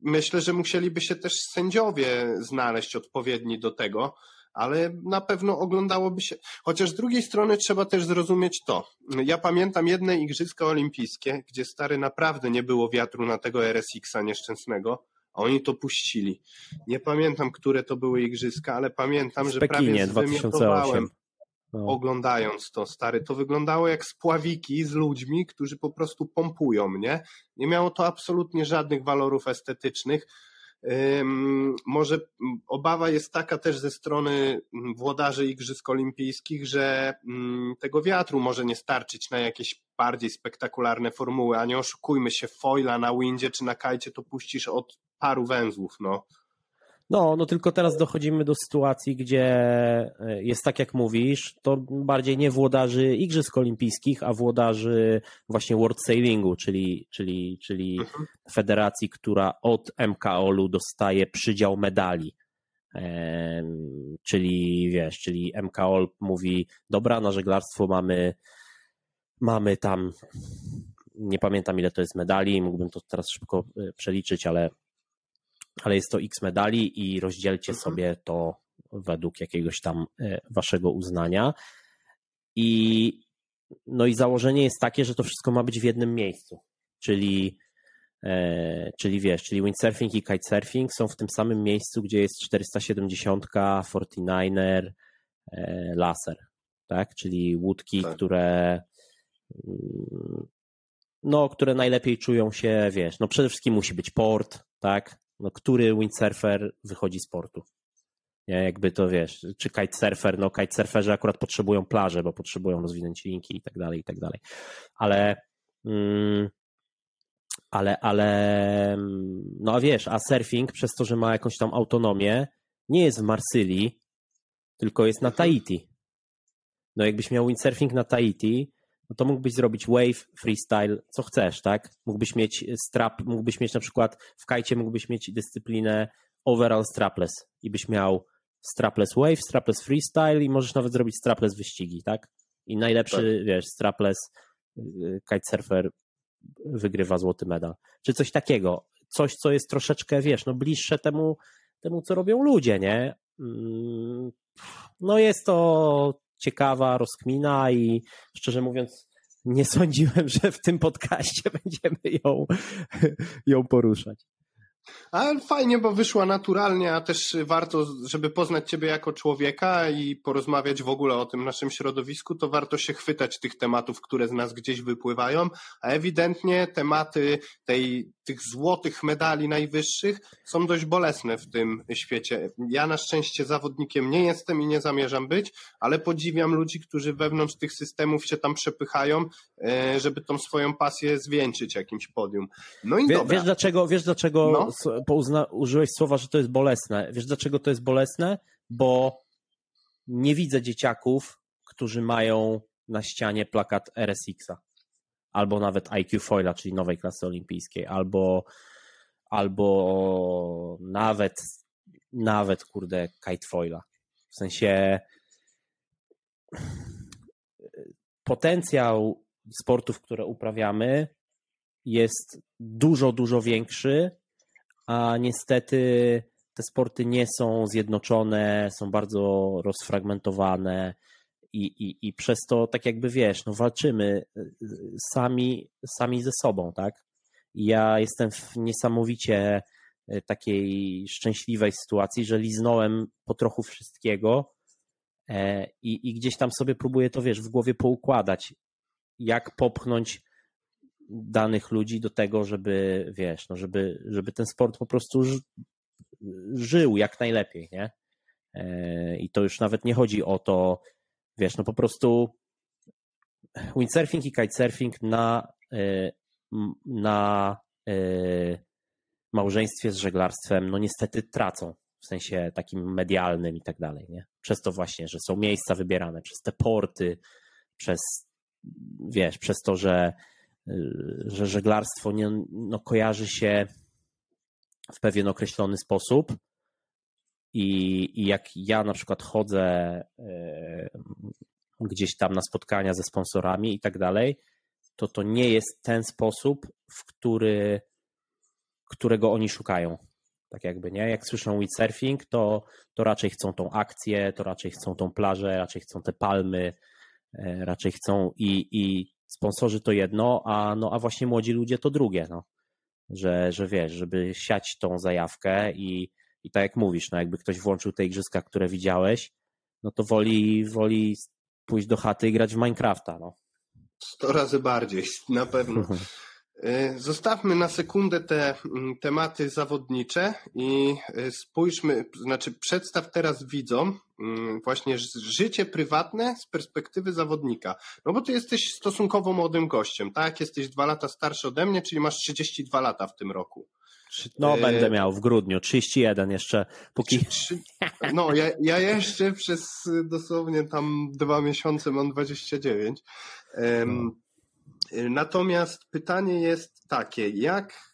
myślę, że musieliby się też sędziowie znaleźć odpowiedni do tego, ale na pewno oglądałoby się. Chociaż z drugiej strony trzeba też zrozumieć to. Ja pamiętam jedne Igrzyska Olimpijskie, gdzie stary naprawdę nie było wiatru na tego RSX-a nieszczęsnego. A oni to puścili. Nie pamiętam, które to były igrzyska, ale pamiętam, w że Pekinie, prawie zwymiotowałem no. oglądając to, stary. To wyglądało jak spławiki z ludźmi, którzy po prostu pompują, nie? Nie miało to absolutnie żadnych walorów estetycznych. Może obawa jest taka też ze strony włodarzy Igrzysk Olimpijskich, że tego wiatru może nie starczyć na jakieś bardziej spektakularne formuły, a nie oszukujmy się, foila na windzie czy na kajcie to puścisz od paru węzłów, no. No, no tylko teraz dochodzimy do sytuacji, gdzie e, jest tak jak mówisz, to bardziej nie włodarzy Igrzysk Olimpijskich, a włodarzy właśnie World Sailingu, czyli, czyli, czyli mhm. federacji, która od MKOL-u dostaje przydział medali. czyli wiesz, czyli MKOL mówi, dobra, na żeglarstwo mamy, mamy tam, nie pamiętam ile to jest medali, mógłbym to teraz szybko e, przeliczyć, ale ale jest to x medali i rozdzielcie mhm. sobie to według jakiegoś tam e, waszego uznania. I no i założenie jest takie, że to wszystko ma być w jednym miejscu. Czyli, e, czyli wiesz, czyli windsurfing i kitesurfing są w tym samym miejscu, gdzie jest 470, 49er, e, laser, tak? Czyli łódki, tak. które mm, no, które najlepiej czują się, wiesz, no przede wszystkim musi być port, tak? No, który windsurfer wychodzi z portu. Nie, jakby to wiesz, czy kitesurfer, no kitesurferzy akurat potrzebują plaże, bo potrzebują rozwinąć linki i tak dalej, i tak dalej. Ale, mm, ale, ale, no a wiesz, a surfing przez to, że ma jakąś tam autonomię, nie jest w Marsylii, tylko jest na mhm. Tahiti. No jakbyś miał windsurfing na Tahiti, no to mógłbyś zrobić wave, freestyle, co chcesz, tak? Mógłbyś mieć strap, mógłbyś mieć na przykład w kajcie mógłbyś mieć dyscyplinę overall strapless i byś miał strapless wave, strapless freestyle i możesz nawet zrobić strapless wyścigi, tak? I najlepszy, tak. wiesz, strapless y, kitesurfer wygrywa złoty medal. Czy coś takiego. Coś, co jest troszeczkę, wiesz, no bliższe temu, temu co robią ludzie, nie? Mm, no jest to ciekawa rozkmina i szczerze mówiąc nie sądziłem, że w tym podcaście będziemy ją, ją poruszać. Ale fajnie, bo wyszła naturalnie, a też warto, żeby poznać Ciebie jako człowieka i porozmawiać w ogóle o tym naszym środowisku, to warto się chwytać tych tematów, które z nas gdzieś wypływają, a ewidentnie tematy tej, tych złotych medali najwyższych są dość bolesne w tym świecie. Ja na szczęście zawodnikiem nie jestem i nie zamierzam być, ale podziwiam ludzi, którzy wewnątrz tych systemów się tam przepychają, e, żeby tą swoją pasję zwieńczyć jakimś podium. No i Wie, dobra. Wiesz dlaczego, wiesz dlaczego No. Pouzna, użyłeś słowa, że to jest bolesne? Wiesz dlaczego to jest bolesne? Bo nie widzę dzieciaków, którzy mają na ścianie plakat RSX-a. Albo nawet IQ Foila, czyli nowej klasy olimpijskiej, albo, albo nawet, nawet kurde, Kite Foila. W sensie potencjał sportów, które uprawiamy, jest dużo, dużo większy, a niestety te sporty nie są zjednoczone, są bardzo rozfragmentowane i, i, i przez to tak jakby wiesz, no walczymy y, sami, sami ze sobą, tak? Ja jestem w niesamowicie y, takiej szczęśliwej sytuacji, że liznąłem po trochu wszystkiego e, i, i gdzieś tam sobie próbuję to, wiesz, w głowie poukładać, jak popchnąć danych ludzi do tego, żeby, wiesz, no żeby, żeby ten sport po prostu ży- żył jak najlepiej, nie? E, I to już nawet nie chodzi o to, wiesz, no po prostu windsurfing i kitesurfing na, e, na e, małżeństwie z żeglarstwem, no niestety tracą w sensie takim medialnym i tak dalej, nie? Przez to właśnie, że są miejsca wybierane, przez te porty, przez, wiesz, przez to, że że żeglarstwo nie, no, kojarzy się w pewien określony sposób. I, I jak ja na przykład chodzę e, gdzieś tam na spotkania ze sponsorami i tak dalej, to to nie jest ten sposób, w który, którego oni szukają. Tak jakby, nie? Jak słyszą windsurfing, to, to raczej chcą tą akcję, to raczej chcą tą plażę, raczej chcą te palmy, e, raczej chcą i, i sponsorzy to jedno, a, no, a właśnie młodzi ludzie to drugie, no. Że, że wiesz, żeby siać tą zajawkę i, i tak jak mówisz, no jakby ktoś włączył te igrzyska, które widziałeś, no to woli, woli pójść do chaty i grać w Minecrafta, no. Sto razy bardziej, na pewno. Y, Zostawmy na sekundę te mm, tematy zawodnicze i y, spójrzmy, znaczy przedstaw teraz widzom mm, właśnie życie prywatne z perspektywy zawodnika. No bo ty jesteś stosunkowo młodym gościem, tak? Jesteś dwa lata starszy ode mnie, czyli masz 32 lata w tym roku. No, E, będę miał w grudniu 31 jeszcze, póki. No, ja, ja jeszcze przez dosłownie tam dwa miesiące mam 29. Em, y, Natomiast pytanie jest takie, jak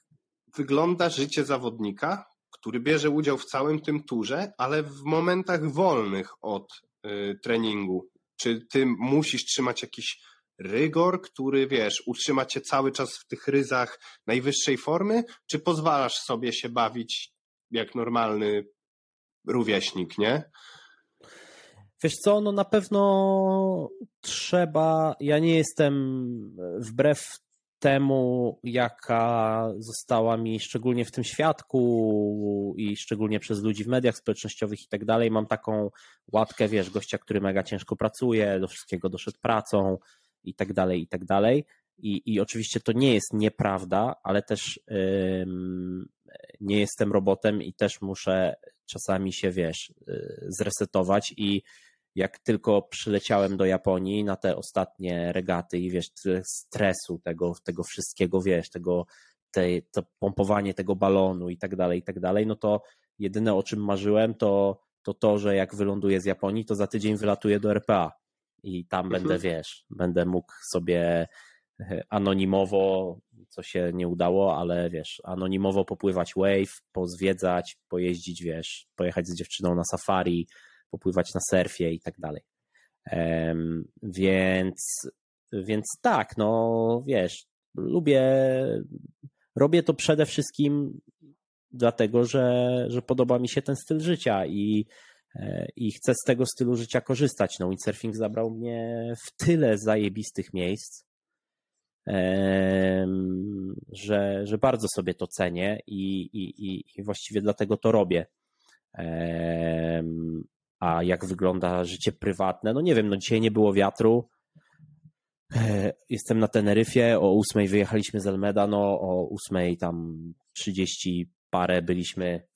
wygląda życie zawodnika, który bierze udział w całym tym turze, ale w momentach wolnych od y, treningu? Czy ty musisz trzymać jakiś rygor, który wiesz, utrzyma cię cały czas w tych ryzach najwyższej formy, czy pozwalasz sobie się bawić jak normalny rówieśnik, nie? Wiesz co, no na pewno trzeba. Ja nie jestem wbrew temu, jaka została mi szczególnie w tym świadku i szczególnie przez ludzi w mediach społecznościowych i tak dalej. Mam taką łatkę, wiesz, gościa, który mega ciężko pracuje, do wszystkiego doszedł pracą i tak dalej, i tak dalej. I, i oczywiście to nie jest nieprawda, ale też nie jestem robotem i też muszę czasami się, wiesz, y, zresetować i jak tylko przyleciałem do Japonii na te ostatnie regaty i wiesz, tyle stresu tego, tego wszystkiego, wiesz, tego, te, to pompowanie tego balonu i tak dalej, i tak dalej, no to jedyne o czym marzyłem to, to to, że jak wyląduję z Japonii, to za tydzień wylatuję do RPA i tam Mhm. będę, wiesz, będę mógł sobie e, anonimowo, co się nie udało, ale wiesz, anonimowo popływać wave, pozwiedzać, pojeździć, wiesz, pojechać z dziewczyną na safari, popływać na surfie i tak dalej. Więc, więc tak, no wiesz, lubię, robię to przede wszystkim dlatego, że, że podoba mi się ten styl życia i, e, i chcę z tego stylu życia korzystać. No, windsurfing zabrał mnie w tyle zajebistych miejsc. że, że bardzo sobie to cenię i, i, i właściwie dlatego to robię. A jak wygląda życie prywatne? No nie wiem, no dzisiaj nie było wiatru. E, jestem na Teneryfie, o ósmej wyjechaliśmy z Elmeda, no o ósmej tam trzydzieści parę byliśmy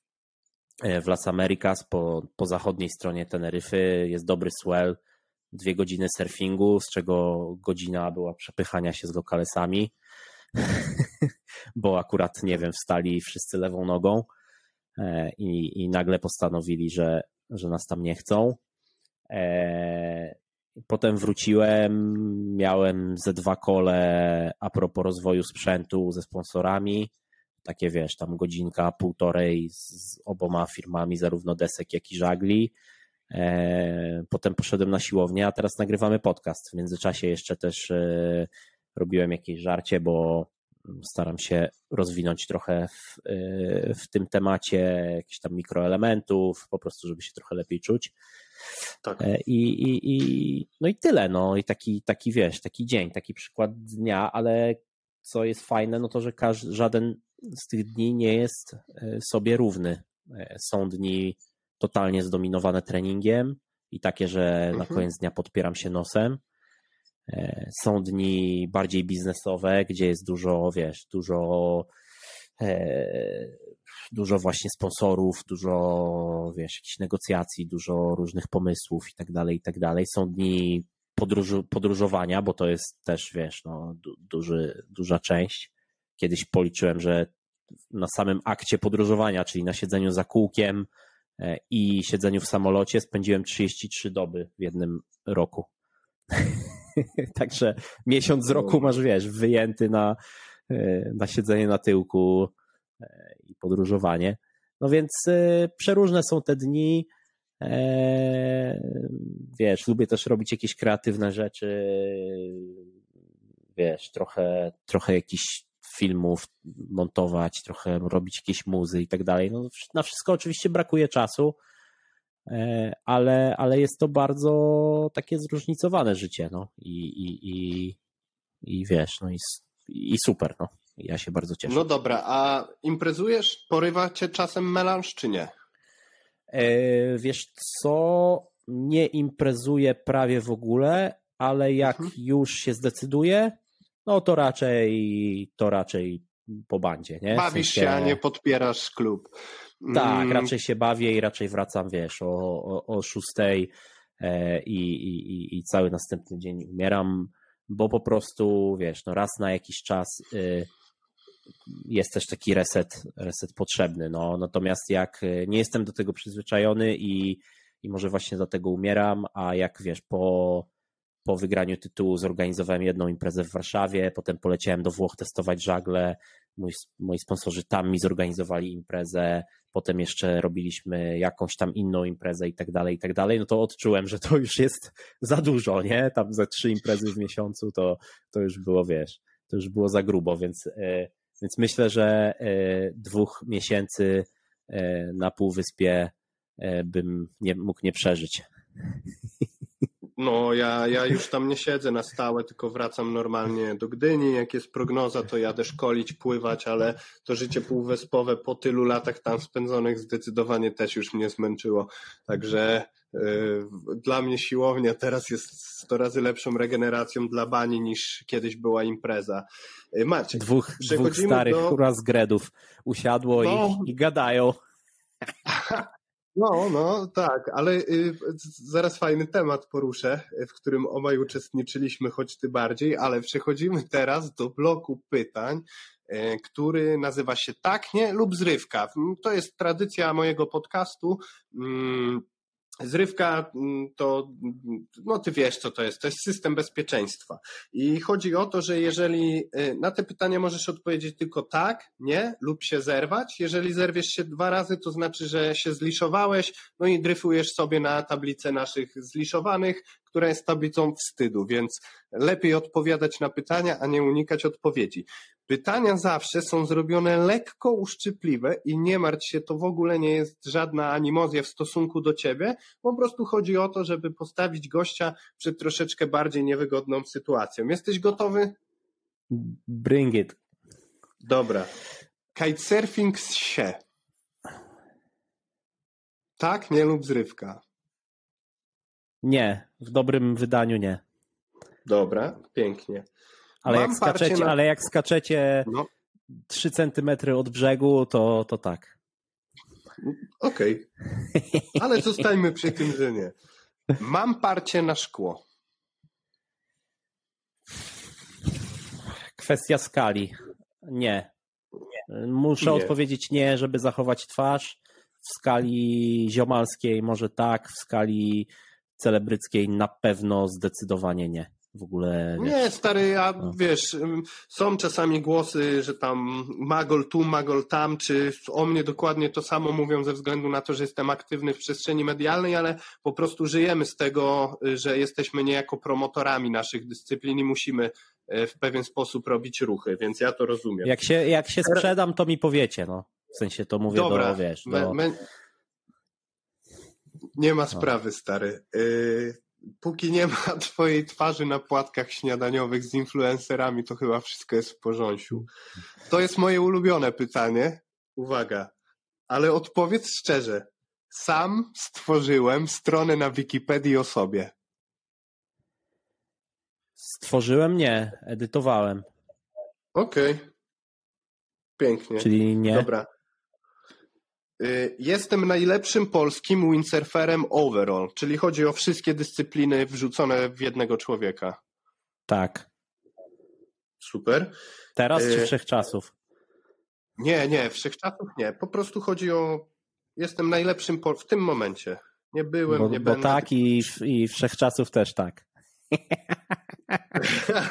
e, w Las Americas po, po zachodniej stronie Teneryfy. Jest dobry swell, dwie godziny surfingu, z czego godzina była przepychania się z lokalesami, bo akurat, nie wiem, wstali wszyscy lewą nogą e, i, i nagle postanowili, że, że nas tam nie chcą. E, potem wróciłem, miałem ze dwa kole a propos rozwoju sprzętu ze sponsorami. Takie wiesz, tam godzinka, półtorej z oboma firmami, zarówno desek, jak i żagli. E, potem poszedłem na siłownię, a teraz nagrywamy podcast. W międzyczasie jeszcze też e, robiłem jakieś żarcie, bo staram się rozwinąć trochę w, e, w tym temacie jakichś tam mikroelementów, po prostu, żeby się trochę lepiej czuć. Tak. I, i, i, no i tyle, no i taki, taki wiesz, taki dzień, taki przykład dnia, ale co jest fajne, no to, że każdy, żaden z tych dni nie jest sobie równy. Są dni totalnie zdominowane treningiem i takie, że mhm. na koniec dnia podpieram się nosem. E, są dni bardziej biznesowe, gdzie jest dużo, wiesz, dużo, e, dużo właśnie sponsorów, dużo, wiesz, jakichś negocjacji, dużo różnych pomysłów i tak dalej, i tak dalej. Są dni podróżu, podróżowania, bo to jest też, wiesz, no, du, duży, duża część. Kiedyś policzyłem, że na samym akcie podróżowania, czyli na siedzeniu za kółkiem, E, i siedzeniu w samolocie spędziłem 33 doby w jednym roku. Także miesiąc z roku masz, wiesz, wyjęty na, e, na siedzenie na tyłku e, i podróżowanie. No więc przeróżne są te dni. Wiesz, lubię też robić jakieś kreatywne rzeczy. Wiesz, trochę, trochę jakiś filmów montować, trochę robić jakieś muzy i tak dalej. No, na wszystko oczywiście brakuje czasu, e, ale, ale jest to bardzo takie zróżnicowane życie, no i, i, i, i wiesz, no i, i super, no. Ja się bardzo cieszę. No dobra, a imprezujesz? Porywa cię czasem melanż, czy nie? E, wiesz co, nie imprezuję prawie w ogóle, ale jak mhm. już się zdecyduję, no to raczej to raczej po bandzie, nie? Bawisz w sensie... się, a nie podpierasz klub. Tak, mm. raczej się bawię i raczej wracam, wiesz, o, o, o szóstej e, i, i, i cały następny dzień umieram, bo po prostu, wiesz, no raz na jakiś czas y, jest też taki reset, reset potrzebny, no natomiast jak y, nie jestem do tego przyzwyczajony i, i może właśnie dlatego umieram, a jak wiesz, po po wygraniu tytułu zorganizowałem jedną imprezę w Warszawie, potem poleciałem do Włoch testować żagle. Moi, moi sponsorzy tam mi zorganizowali imprezę, potem jeszcze robiliśmy jakąś tam inną imprezę i tak dalej, i tak dalej. No to odczułem, że to już jest za dużo, nie? Tam za trzy imprezy w miesiącu to, to już było, wiesz, to już było za grubo, więc, e, więc myślę, że e, dwóch miesięcy e, na Półwyspie bym nie, mógł nie przeżyć. No, ja, ja już tam nie siedzę na stałe, tylko wracam normalnie do Gdyni. Jak jest prognoza, to jadę szkolić, pływać, ale to życie półwyspowe po tylu latach tam spędzonych zdecydowanie też już mnie zmęczyło. Także yy, dla mnie siłownia teraz jest 100 razy lepszą regeneracją dla bani niż kiedyś była impreza. Yy, Maciek, dwóch, dwóch starych do... gredów usiadło no. i, i gadają. No, no, tak, ale y, zaraz fajny temat poruszę, w którym obaj uczestniczyliśmy, choć ty bardziej, ale przechodzimy teraz do bloku pytań, y, który nazywa się Tak, nie lub zrywka. To jest tradycja mojego podcastu. Mm, Zrywka mm, to, no ty wiesz co to jest, to jest system bezpieczeństwa. I chodzi o to, że jeżeli y, na te pytania możesz odpowiedzieć tylko tak, nie lub się zerwać. Jeżeli zerwiesz się dwa razy, to znaczy, że się zliszowałeś, no i dryfujesz sobie na tablicę naszych zliszowanych, która jest tablicą wstydu, więc lepiej odpowiadać na pytania, a nie unikać odpowiedzi. Pytania zawsze są zrobione lekko uszczypliwe i nie martw się, to w ogóle nie jest żadna animozja w stosunku do ciebie, po prostu chodzi o to, żeby postawić gościa przed troszeczkę bardziej niewygodną sytuacją. Jesteś gotowy? Bring it. Dobra. Kitesurfing z się. Tak, nie lub zrywka. Nie, w dobrym wydaniu nie. Dobra, pięknie. Ale, Mam jak skaczecie, na- ale jak skaczecie No, 3 centymetry od brzegu, to, to tak. okej. Ale zostańmy przy tym, że nie. Mam parcie na szkło. Kwestia skali. Nie. Muszę Nie. odpowiedzieć nie, żeby zachować twarz. W skali ziomalskiej może tak, w skali celebryckiej na pewno zdecydowanie nie. W ogóle wiesz, Nie, stary, ja No. wiesz, są czasami głosy, że tam magol tu, magol tam, czy o mnie dokładnie to samo mówią ze względu na to, że jestem aktywny w przestrzeni medialnej, ale po prostu żyjemy z tego, y, że jesteśmy niejako promotorami naszych dyscyplin i musimy y, w pewien sposób robić ruchy, więc ja to rozumiem. jak się, jak się sprzedam, to mi powiecie, no. W sensie to mówię Dobra, do, wiesz, me- do, me- nie No. ma sprawy, stary. Y, Póki nie ma twojej twarzy na płatkach śniadaniowych z influencerami, to chyba wszystko jest w porządku. To jest moje ulubione pytanie. Uwaga, ale odpowiedz szczerze. Sam stworzyłem stronę na Wikipedii o sobie. stworzyłem, nie, edytowałem, Okej. Pięknie. czyli nie. Dobra. Y, Jestem najlepszym polskim windsurferem overall, czyli chodzi o wszystkie dyscypliny wrzucone w jednego człowieka. Tak. Super. Teraz czy Y- wszechczasów? Nie, nie, wszechczasów nie. Po prostu chodzi o. Jestem najlepszym po... w tym momencie. Nie byłem, Bo, nie bo będę. tak i, i wszechczasów też tak.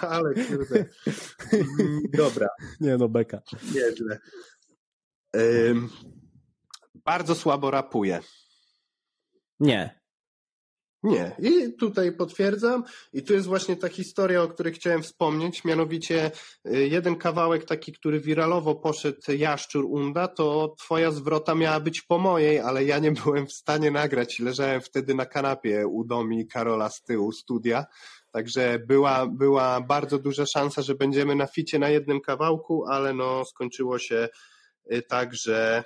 Ale kurde. Mm, Dobra, Nie no, beka. nieźle. Ym, bardzo słabo rapuję. Nie. Nie. I tutaj potwierdzam. I tu jest właśnie ta historia, o której chciałem wspomnieć. Mianowicie y, jeden kawałek taki, który wiralowo poszedł Jaszczur Unda, to twoja zwrota miała być po mojej, ale ja nie byłem w stanie nagrać. Leżałem wtedy na kanapie u domi Karola z tyłu studia. Także była, była bardzo duża szansa, że będziemy na ficie na jednym kawałku, ale no skończyło się y, tak, że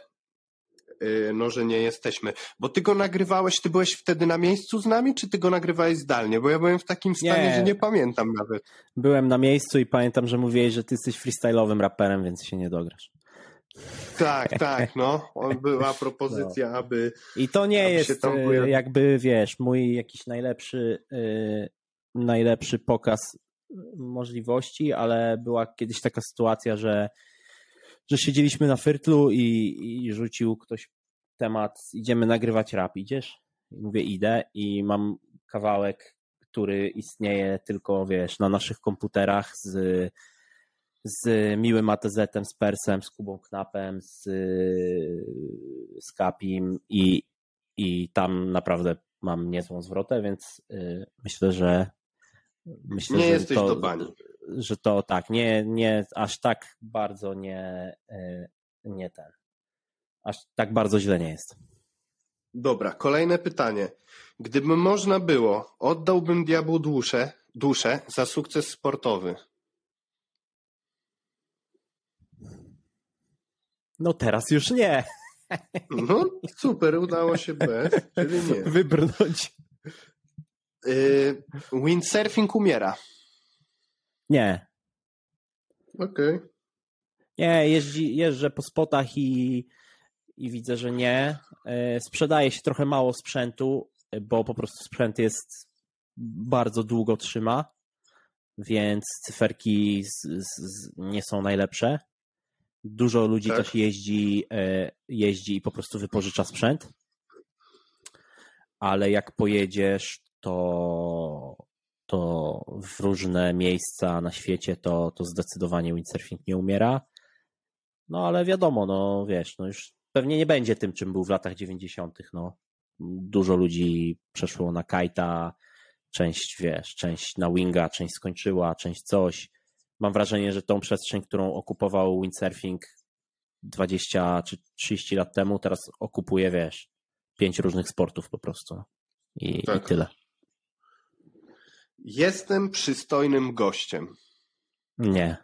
no, że nie jesteśmy. Bo ty go nagrywałeś, ty byłeś wtedy na miejscu z nami, czy ty go nagrywałeś zdalnie? Bo ja byłem w takim stanie, Nie. że nie pamiętam nawet. Byłem na miejscu i pamiętam, że mówiłeś, że ty jesteś freestyle'owym raperem, więc się nie dograsz. Tak, tak, no. On była propozycja, aby. I to nie jest tam pojawi- jakby, wiesz, mój jakiś najlepszy, e, najlepszy pokaz możliwości, ale była kiedyś taka sytuacja, że, że siedzieliśmy na fyrtlu i, i rzucił ktoś temat, idziemy nagrywać rap, idziesz? I mówię, idę i mam kawałek, który istnieje tylko, wiesz, na naszych komputerach z, z Miłym ATZ-em, z Persem, z Kubą Knapem, z, z Kapim i, i tam naprawdę mam niezłą zwrotę, więc y, myślę, że myślę, Nie że jesteś to, do bani. Że to tak, nie, nie aż tak bardzo nie, y, nie ten. Aż tak bardzo źle nie jest. Dobra, kolejne pytanie. Gdyby można było, oddałbym diabłu duszę, duszę za sukces sportowy. No teraz już nie. No, super, udało się bez, czyli nie. Wybrnąć. Yy, windsurfing umiera. Nie. Okej. Nie, jeździ, jeżdżę po spotach i, i widzę, że nie. E, Sprzedaje się trochę mało sprzętu, e, bo po prostu sprzęt jest bardzo długo trzyma, więc cyferki z, z, z nie są najlepsze. Dużo ludzi Tak. też jeździ, e, jeździ i po prostu wypożycza sprzęt. Ale jak pojedziesz, to, to w różne miejsca na świecie, to, to zdecydowanie windsurfing nie umiera. No ale wiadomo, no wiesz, no już pewnie nie będzie tym, czym był w latach 90. No. Dużo ludzi przeszło na kajta, część, wiesz, część na winga, część skończyła, część coś. Mam wrażenie, że tą przestrzeń, którą okupował windsurfing 20 czy 30 lat temu, teraz okupuje, wiesz, pięć różnych sportów po prostu. I, Tak. i tyle. Jestem przystojnym gościem. Nie.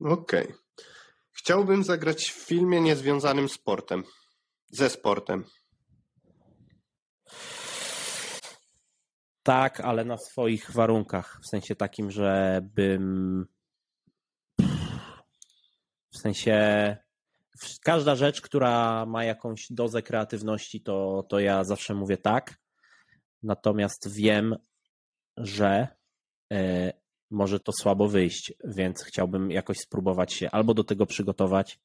Okej. Okay. Chciałbym zagrać w filmie niezwiązanym z sportem. Ze sportem. Tak, ale na swoich warunkach. W sensie takim, że bym. W sensie. Każda rzecz, która ma jakąś dozę kreatywności, to, to ja zawsze mówię tak. Natomiast wiem, że y, może to słabo wyjść, więc chciałbym jakoś spróbować się albo do tego przygotować,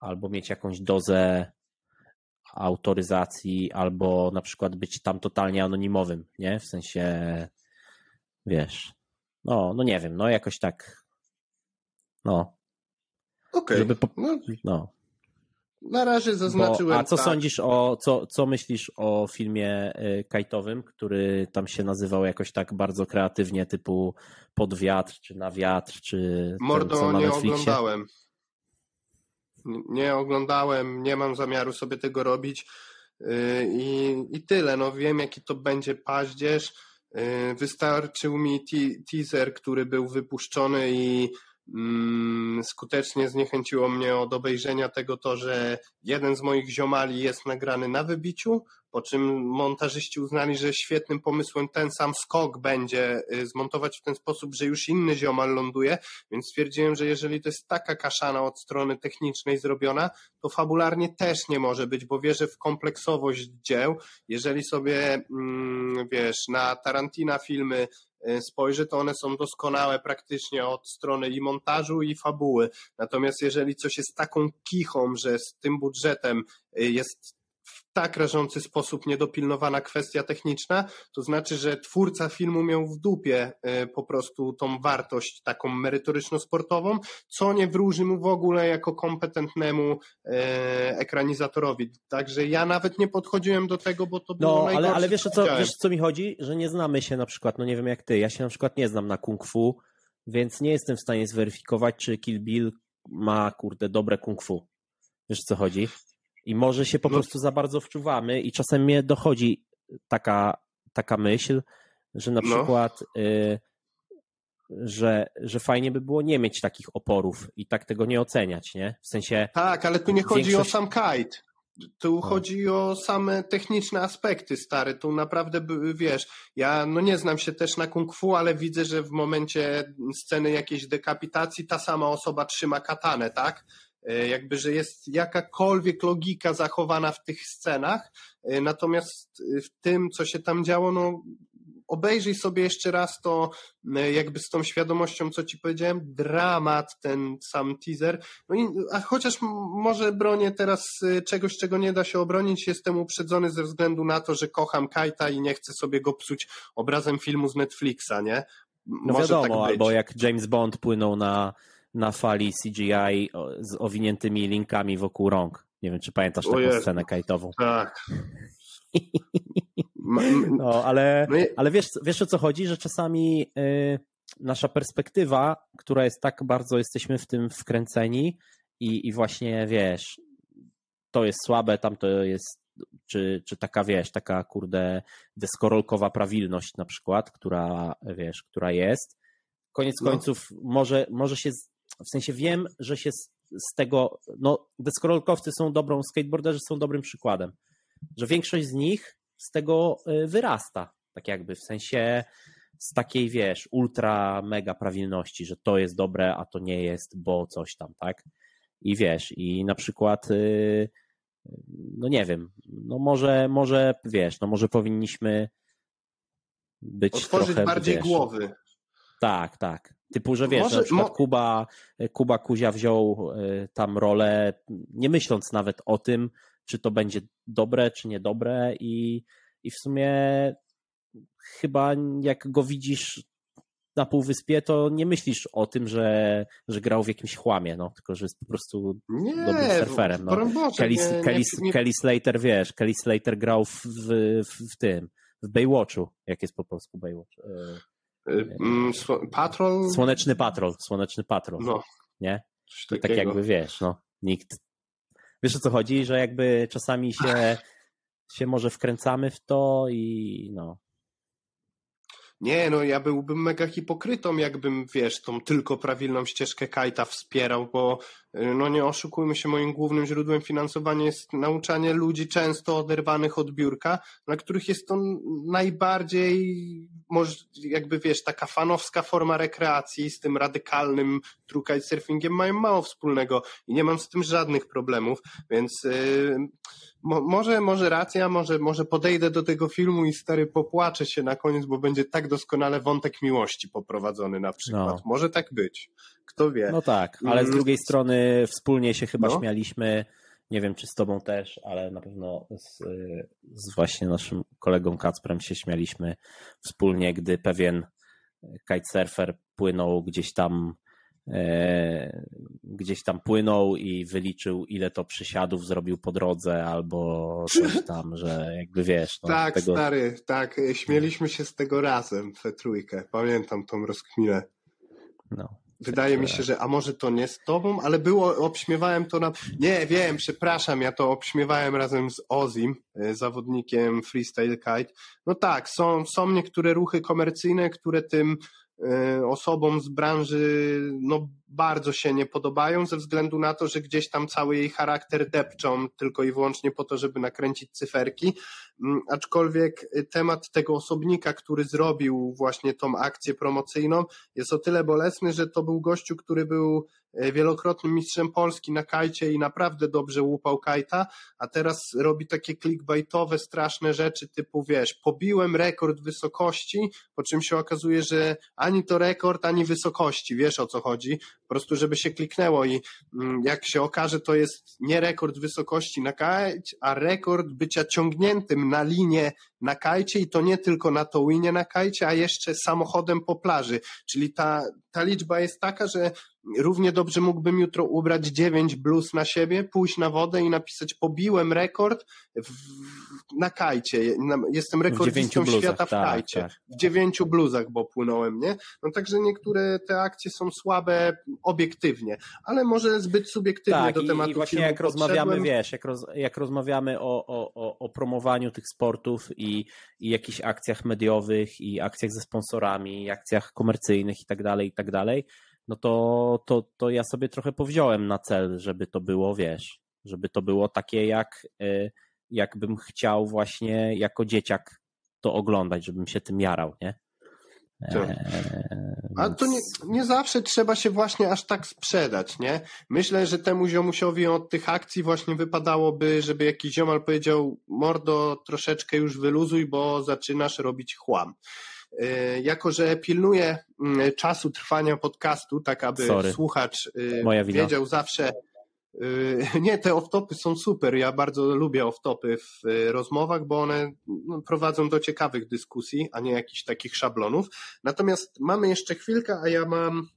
albo mieć jakąś dozę autoryzacji, albo na przykład być tam totalnie anonimowym, nie? W sensie, wiesz, no, no nie wiem, no jakoś tak, no. Okej. Okay. Po... No. Na razie zaznaczyłem. Bo, a co tak. sądzisz o, co, co myślisz o filmie y, kajtowym, który tam się nazywał jakoś tak bardzo kreatywnie, typu pod wiatr, czy na wiatr, czy. Mordo, ten, nie oglądałem. Nie oglądałem, nie mam zamiaru sobie tego robić. Y, I, i tyle. No wiem, jaki to będzie paździerz. Y, wystarczył mi teaser, który był wypuszczony i skutecznie zniechęciło mnie od obejrzenia tego to, że jeden z moich ziomali jest nagrany na wybiciu, po czym montażyści uznali, że świetnym pomysłem ten sam skok będzie y, zmontować w ten sposób, że już inny ziomal ląduje, więc stwierdziłem, że jeżeli to jest taka kaszana od strony technicznej zrobiona, to fabularnie też nie może być, bo wierzę w kompleksowość dzieł. Jeżeli sobie, mm, wiesz, na Tarantina filmy spojrzy, to one są doskonałe praktycznie od strony i montażu, i fabuły. Natomiast jeżeli coś jest taką kichą, że z tym budżetem y, jest tak rażący sposób niedopilnowana kwestia techniczna, to znaczy, że twórca filmu miał w dupie e, po prostu tą wartość taką merytoryczno-sportową, co nie wróży mu w ogóle jako kompetentnemu e, ekranizatorowi. Także ja nawet nie podchodziłem do tego, bo to było No, ale, ale wiesz, co, wiesz co mi chodzi? Że nie znamy się na przykład, no nie wiem jak ty, ja się na przykład nie znam na kung fu, więc nie jestem w stanie zweryfikować, czy Kill Bill ma, kurde, dobre kung fu. Wiesz co chodzi? I może się po no. prostu za bardzo wczuwamy i czasem mnie dochodzi taka, taka myśl, że na no. przykład y, że, że fajnie by było nie mieć takich oporów i tak tego nie oceniać, nie? W sensie. Tak, ale tu nie chodzi większość... o sam kite. Tu no. chodzi o same techniczne aspekty, stary. Tu naprawdę, wiesz, ja no nie znam się też na kung fu, ale widzę, że w momencie sceny jakiejś dekapitacji ta sama osoba trzyma katanę, tak? E, jakby, że jest jakakolwiek logika zachowana w tych scenach, e, natomiast e, w tym, co się tam działo, no obejrzyj sobie jeszcze raz to jakby z tą świadomością, co ci powiedziałem, dramat, ten sam teaser. No i, a chociaż może bronię teraz czegoś, czego nie da się obronić, jestem uprzedzony ze względu na to, że kocham Kajta i nie chcę sobie go psuć obrazem filmu z Netflixa, nie? No może wiadomo, tak albo jak James Bond płynął na na fali CGI z owiniętymi linkami wokół rąk. Nie wiem, czy pamiętasz taką scenę kajtową. Tak. No, ale, no ale wiesz, wiesz o co chodzi, że czasami y, nasza perspektywa, która jest tak bardzo, jesteśmy w tym wkręceni i, i właśnie wiesz, to jest słabe, tam to jest, czy, czy taka wiesz, taka kurde deskorolkowa prawilność na przykład, która wiesz, która jest. Koniec no. końców może, może się w sensie wiem, że się z, z tego, no deskorolkowcy są dobrą, skateboarderzy są dobrym przykładem, że większość z nich z tego y, wyrasta, tak jakby, w sensie z takiej, wiesz, ultra mega prawilności, że to jest dobre, a to nie jest, bo coś tam, tak? I wiesz, i na przykład, y, no nie wiem, no może, może, wiesz, no może powinniśmy być Otworzyć trochę, bardziej wiesz, głowy. Tak, tak. Typu, że wiesz, Może, na przykład mo... Kuba, Kuba Kuzia wziął y, tam rolę, nie myśląc nawet o tym, czy to będzie dobre, czy niedobre i, i w sumie chyba jak go widzisz na półwyspie, to nie myślisz o tym, że, że grał w jakimś chłamie, no, tylko że jest po prostu nie, dobrym surferem. No. Kelly, nie, Kelly, nie, Kelly Slater, wiesz, Kelly Slater grał w, w, w, w tym, w Baywatchu, jak jest po polsku Baywatch. Y, mm, patrol? Słoneczny patrol, słoneczny patrol. No. Nie? I tak jakby wiesz, no, nikt. Wiesz o co chodzi, że jakby czasami się, się może wkręcamy w to i no. Nie, no ja byłbym mega hipokrytą, jakbym, wiesz, tą tylko prawilną ścieżkę Kajta wspierał, bo no nie oszukujmy się, moim głównym źródłem finansowania jest nauczanie ludzi często oderwanych od biurka, dla których jest to najbardziej, może jakby wiesz, taka fanowska forma rekreacji z tym radykalnym surfingiem mają mało wspólnego i nie mam z tym żadnych problemów, więc yy, mo, może, może racja, może, może podejdę do tego filmu i stary popłaczę się na koniec, bo będzie tak doskonale wątek miłości poprowadzony na przykład. No. Może tak być. Kto wie. No tak, ale z mm. drugiej strony wspólnie się chyba no. śmialiśmy. Nie wiem, czy z tobą też, ale na pewno z, z właśnie naszym kolegą Kacprem się śmialiśmy wspólnie, gdy pewien kitesurfer płynął gdzieś tam E, gdzieś tam płynął i wyliczył, ile to przysiadów zrobił po drodze, albo coś tam, że jakby wiesz. No, tak, tego... stary, tak. Śmieliśmy się z tego razem, we trójkę. Pamiętam tą rozkminę. No. Wydaje mi się, że a może to nie z tobą, ale było, obśmiewałem to na. Nie, wiem, przepraszam, ja to obśmiewałem razem z Ozim, e, zawodnikiem freestyle kite. No tak, są, są niektóre ruchy komercyjne, które tym E, osobom z branży no, bardzo się nie podobają, ze względu na to, że gdzieś tam cały jej charakter depczą tylko i wyłącznie po to, żeby nakręcić cyferki. Mm, aczkolwiek temat tego osobnika, który zrobił właśnie tą akcję promocyjną, jest o tyle bolesny, że to był gościu, który był E, wielokrotnym mistrzem Polski na kajcie i naprawdę dobrze łupał kajta, a teraz robi takie clickbaitowe, straszne rzeczy typu, wiesz, pobiłem rekord wysokości, po czym się okazuje, że ani to rekord, ani wysokości, wiesz o co chodzi, po prostu żeby się kliknęło i mm, jak się okaże, to jest nie rekord wysokości na kajcie, a rekord bycia ciągniętym na linię na kajcie i to nie tylko na to winie na kajcie, a jeszcze samochodem po plaży, czyli ta, ta liczba jest taka, że równie dobrze mógłbym jutro ubrać dziewięć bluz na siebie, pójść na wodę i napisać pobiłem rekord w, na kajcie. Jestem rekordistą świata w tak, kajcie. Tak. W dziewięciu bluzach, bo płynąłem, nie? No także niektóre te akcje są słabe obiektywnie, ale może zbyt subiektywnie tak, do tematu i właśnie jak rozmawiamy, wiesz, jak, roz, jak rozmawiamy o, o, o promowaniu tych sportów i, i jakichś akcjach mediowych i akcjach ze sponsorami, i akcjach komercyjnych i tak dalej, i tak dalej, no to, to, to ja sobie trochę powziąłem na cel, żeby to było, wiesz, żeby to było takie jak, y, jakbym chciał właśnie jako dzieciak to oglądać, żebym się tym jarał, nie? Tak. A to nie, nie zawsze trzeba się właśnie aż tak sprzedać, nie? Myślę, że temu ziomusiowi od tych akcji właśnie wypadałoby, żeby jakiś ziomal powiedział mordo, troszeczkę już wyluzuj, bo zaczynasz robić chłam. E, jako że pilnuję mm, czasu trwania podcastu, tak aby Sorry. słuchacz e, wiedział zawsze. E, nie, te off-topy są super. Ja bardzo lubię off-topy w rozmowach, bo one no, prowadzą do ciekawych dyskusji, a nie jakichś takich szablonów. Natomiast mamy jeszcze chwilkę, a ja mam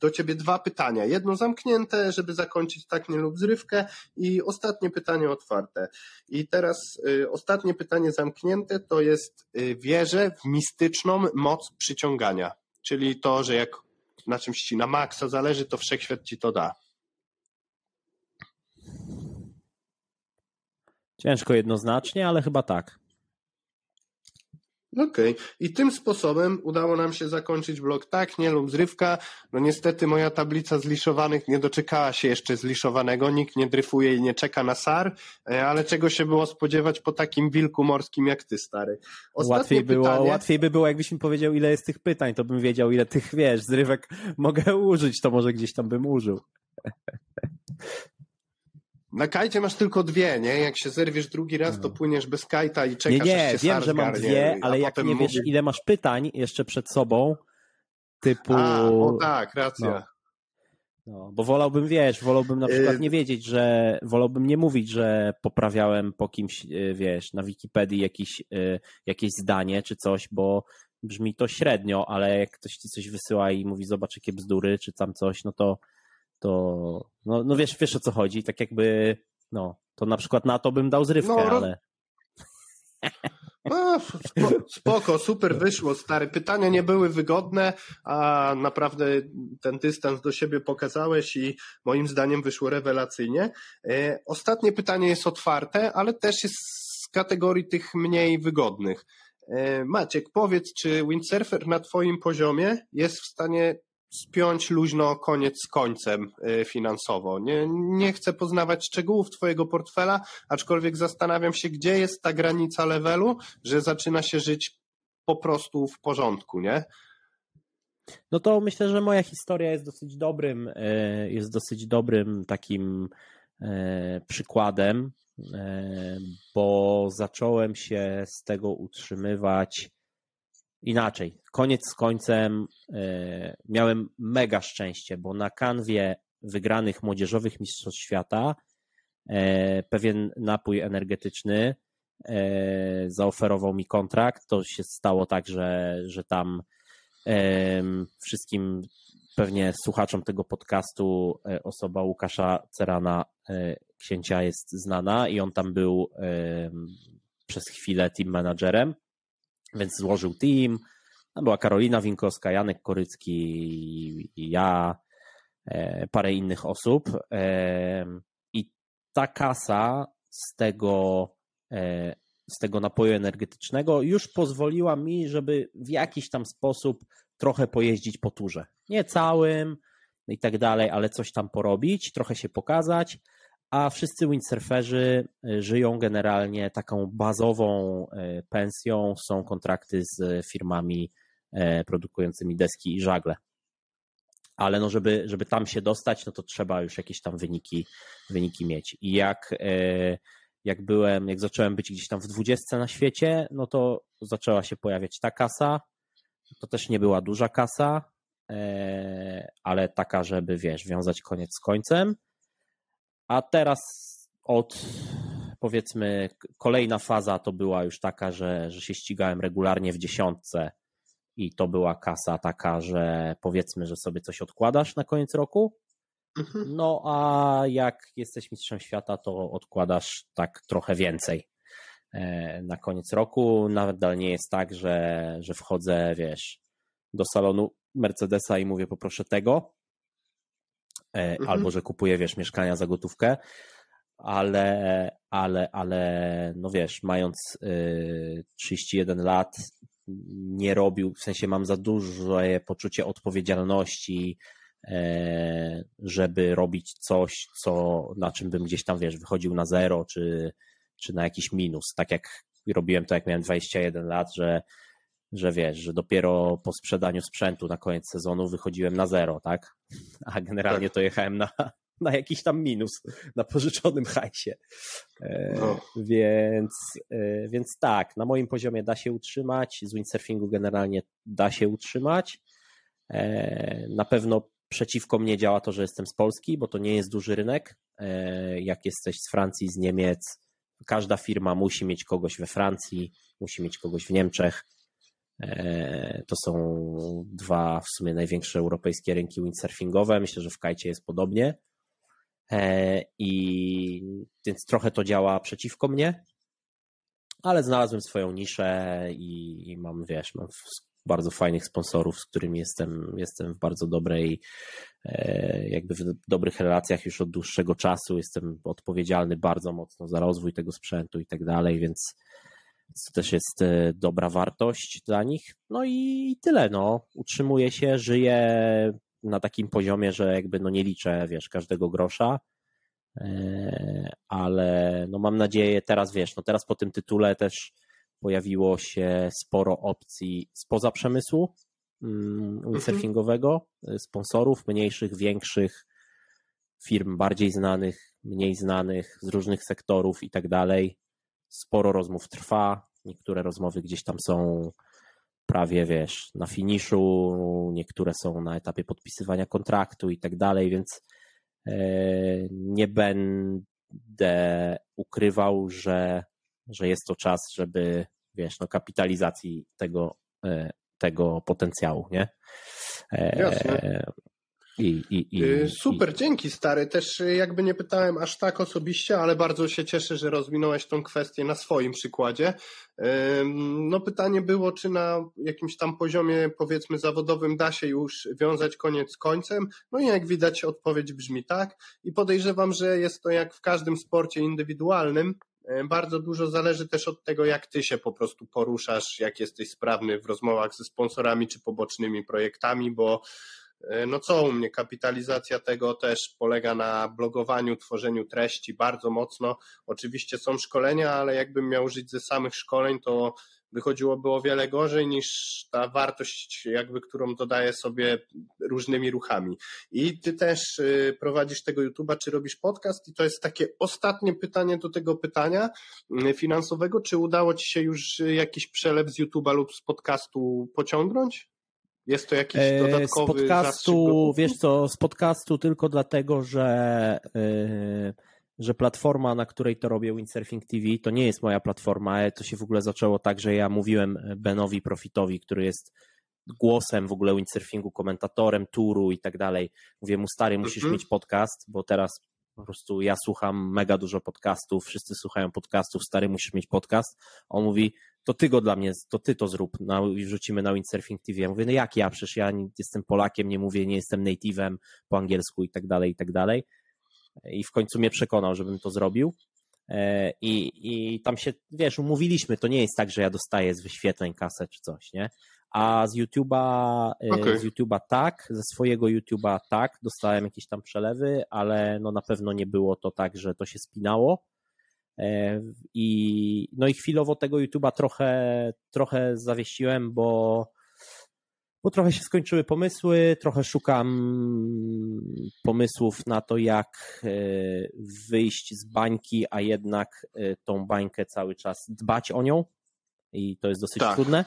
do ciebie dwa pytania. Jedno zamknięte, żeby zakończyć tak nie lub zrywkę i ostatnie pytanie otwarte. I teraz y, ostatnie pytanie zamknięte to jest y, wierzę w mistyczną moc przyciągania. Czyli to, że jak na czymś ci na maksa zależy, to wszechświat ci to da. Ciężko jednoznacznie, ale chyba tak. Okej. Okay. I tym sposobem udało nam się zakończyć blok tak, nie lub zrywka. No niestety moja tablica zliszowanych nie doczekała się jeszcze zliszowanego. Nikt nie dryfuje i nie czeka na SAR, e, ale czego się było spodziewać po takim wilku morskim jak ty, stary. łatwiej, pytanie... było, łatwiej by było, jakbyś mi powiedział, ile jest tych pytań, to bym wiedział, ile tych, wiesz, zrywek mogę użyć, to może gdzieś tam bym użył. Na kajcie masz tylko dwie, nie? Jak się zerwiesz drugi raz, to no. płyniesz bez kajta i czekasz, Nie, nie, wiem, że mam dwie, ale jak nie wiesz, ile masz pytań jeszcze przed sobą, typu... A, o tak, racja. No. No, bo wolałbym, wiesz, wolałbym na przykład y- nie wiedzieć, że wolałbym nie mówić, że poprawiałem po kimś, y, wiesz, na Wikipedii jakiś, y, jakieś zdanie czy coś, bo brzmi to średnio, ale jak ktoś ci coś wysyła i mówi, zobacz jakie bzdury, czy tam coś, no to to no, no wiesz, wiesz o co chodzi, tak jakby no, to na przykład na to bym dał zrywkę, no, ale... No, spoko, super wyszło, stary. Pytania nie były wygodne, a naprawdę ten dystans do siebie pokazałeś i moim zdaniem wyszło rewelacyjnie. E, ostatnie pytanie jest otwarte, ale też jest z kategorii tych mniej wygodnych. E, Maciek, powiedz, czy windsurfer na Twoim poziomie jest w stanie spiąć luźno koniec z końcem e, finansowo? Nie, nie chcę poznawać szczegółów Twojego portfela, aczkolwiek zastanawiam się, gdzie jest ta granica levelu, że zaczyna się żyć po prostu w porządku, nie? No to myślę, że moja historia jest dosyć dobrym, e, jest dosyć dobrym takim przykładem E, bo zacząłem się z tego utrzymywać inaczej. Koniec z końcem e, miałem mega szczęście, bo na kanwie wygranych młodzieżowych mistrzostw świata e, pewien napój energetyczny zaoferował mi kontrakt. To się stało tak, że, że tam wszystkim pewnie słuchaczom tego podcastu osoba Łukasza Cerana księcia jest znana i on tam był przez chwilę team managerem, więc złożył team. Tam była Karolina Winkowska, Janek Korycki, ja, e, parę innych osób. I ta kasa z tego, e, z tego napoju energetycznego już pozwoliła mi, żeby w jakiś tam sposób trochę pojeździć po turze. Nie całym i tak dalej, ale coś tam porobić, trochę się pokazać a wszyscy windsurferzy y, żyją generalnie taką bazową y, pensją, są kontrakty z firmami y, produkującymi deski i żagle. Ale no żeby, żeby tam się dostać, no to trzeba już jakieś tam wyniki, wyniki mieć. I jak, jak byłem, jak zacząłem być gdzieś tam w dwudziestce na świecie, no to zaczęła się pojawiać ta kasa. To też nie była duża kasa, ale taka, żeby wiesz, wiązać koniec z końcem. A teraz od powiedzmy kolejna faza to była już taka, że, że się ścigałem regularnie w dziesiątce i to była kasa taka, że powiedzmy, że sobie coś odkładasz na koniec roku. Mhm. No a jak jesteś mistrzem świata, to odkładasz tak trochę więcej e, na koniec roku. Nawet dalej nie jest tak, że, że wchodzę, wiesz, do salonu Mercedesa i mówię poproszę tego, mhm. albo że kupuje, wiesz, mieszkania za gotówkę, ale, ale, ale, no wiesz, mając 31 y, lat, nie robił, w sensie mam za duże poczucie odpowiedzialności, e, żeby robić coś, co, na czym bym gdzieś tam, wiesz, wychodził na zero, czy, czy na jakiś minus. Tak jak robiłem to, jak miałem 21 lat, że że wiesz, że dopiero po sprzedaniu sprzętu na koniec sezonu wychodziłem na zero, tak? A generalnie tak. to jechałem na, na jakiś tam minus na pożyczonym hajsie. E, no. Więc, e, więc tak, na moim poziomie da się utrzymać, z windsurfingu generalnie da się utrzymać. E, na pewno przeciwko mnie działa to, że jestem z Polski, bo to nie jest duży rynek. Jak jesteś z Francji, z Niemiec, każda firma musi mieć kogoś we Francji, musi mieć kogoś w Niemczech to są dwa w sumie największe europejskie rynki windsurfingowe. Myślę, że w kajcie jest podobnie. E, I więc trochę to działa przeciwko mnie, ale znalazłem swoją niszę i, i mam, wiesz, mam bardzo fajnych sponsorów, z którymi jestem, jestem w bardzo dobrej, e, jakby w dobrych relacjach już od dłuższego czasu. Jestem odpowiedzialny bardzo mocno za rozwój tego sprzętu i tak dalej, więc to też jest e, dobra wartość dla nich. No i tyle, no. Utrzymuję się, żyję na takim poziomie, że jakby no nie liczę, wiesz, każdego grosza, e, ale no mam nadzieję teraz, wiesz, no teraz po tym tytule też pojawiło się sporo opcji spoza przemysłu mm, windsurfingowego, mhm. sponsorów mniejszych, większych, firm bardziej znanych, mniej znanych, z różnych sektorów i tak dalej sporo rozmów trwa, niektóre rozmowy gdzieś tam są prawie, wiesz, na finiszu, niektóre są na etapie podpisywania kontraktu i tak dalej, więc e, nie będę ukrywał, że, że jest to czas, żeby, wiesz, no kapitalizacji tego, e, tego potencjału, nie? E, Jasne. I, i, i, y, Super, dzięki stary. Też y, jakby nie pytałem aż tak osobiście, ale bardzo się cieszę, że rozwinąłeś tą kwestię na swoim przykładzie. No pytanie było, czy na jakimś tam poziomie powiedzmy zawodowym da się już wiązać koniec z końcem. No i jak widać odpowiedź brzmi tak i podejrzewam, że jest to jak w każdym sporcie indywidualnym, E, bardzo dużo zależy też od tego, jak ty się po prostu poruszasz, jak jesteś sprawny w rozmowach ze sponsorami czy pobocznymi projektami, bo no co u mnie, kapitalizacja tego też polega na blogowaniu, tworzeniu treści bardzo mocno. Oczywiście są szkolenia, ale jakbym miał żyć ze samych szkoleń, to wychodziłoby o wiele gorzej niż ta wartość, jakby, którą dodaję sobie różnymi ruchami. I ty też y, prowadzisz tego YouTube'a, czy robisz podcast? I to jest takie ostatnie pytanie do tego pytania y, finansowego. Czy udało ci się już jakiś przelew z YouTube'a lub z podcastu pociągnąć? Jest to jakiś e, dodatkowy Z podcastu, wiesz co, z podcastu tylko dlatego, że yy że platforma, na której to robię, Windsurfing TV, to nie jest moja platforma. To się w ogóle zaczęło tak, że ja mówiłem Benowi Profitowi, który jest głosem w ogóle windsurfingu, komentatorem turu i tak dalej. Mówię mu, stary, musisz mhm. mieć podcast, bo teraz po prostu ja słucham mega dużo podcastów, wszyscy słuchają podcastów, stary, musisz mieć podcast. On mówi, to ty go dla mnie, to ty to zrób wrzucimy na Windsurfing TV. Ja mówię, no jak ja, przecież ja jestem Polakiem, nie mówię, nie jestem native'em po angielsku i tak dalej, i tak dalej i w końcu mnie przekonał, żebym to zrobił. E, I, I tam się, wiesz, umówiliśmy, to nie jest tak, że ja dostaję z wyświetleń kasę czy coś, nie? A z YouTube'a, e, okay. z YouTube'a tak, ze swojego YouTube'a tak, dostałem jakieś tam przelewy, ale no na pewno nie było to tak, że to się spinało. E, I, no i chwilowo tego YouTube'a trochę, trochę zawiesiłem, bo bo trochę się skończyły pomysły, trochę szukam pomysłów na to, jak e, wyjść z bańki, a jednak tą bańkę cały czas dbać o nią. I to jest dosyć tak. trudne.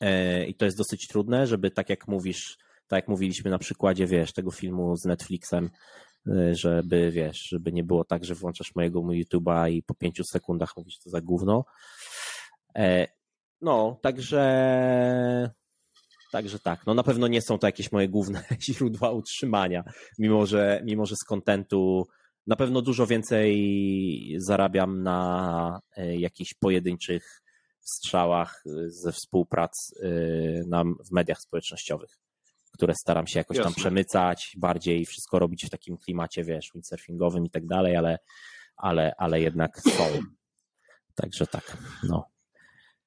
E, I to jest dosyć trudne, żeby tak jak mówisz, tak jak mówiliśmy na przykładzie, wiesz, tego filmu z Netflixem, żeby, wiesz, żeby nie było tak, że włączasz mojego YouTube'a i po pięciu sekundach mówisz to za gówno. No, także Także tak, no na pewno nie są to jakieś moje główne źródła utrzymania, mimo że, mimo że z kontentu na pewno dużo więcej zarabiam na e, jakichś pojedynczych strzałach e, ze współprac e, na, w mediach społecznościowych, które staram się jakoś Jasne. tam przemycać, bardziej wszystko robić w takim klimacie, wiesz, windsurfingowym i tak dalej, ale, ale, ale jednak są. Także tak, no.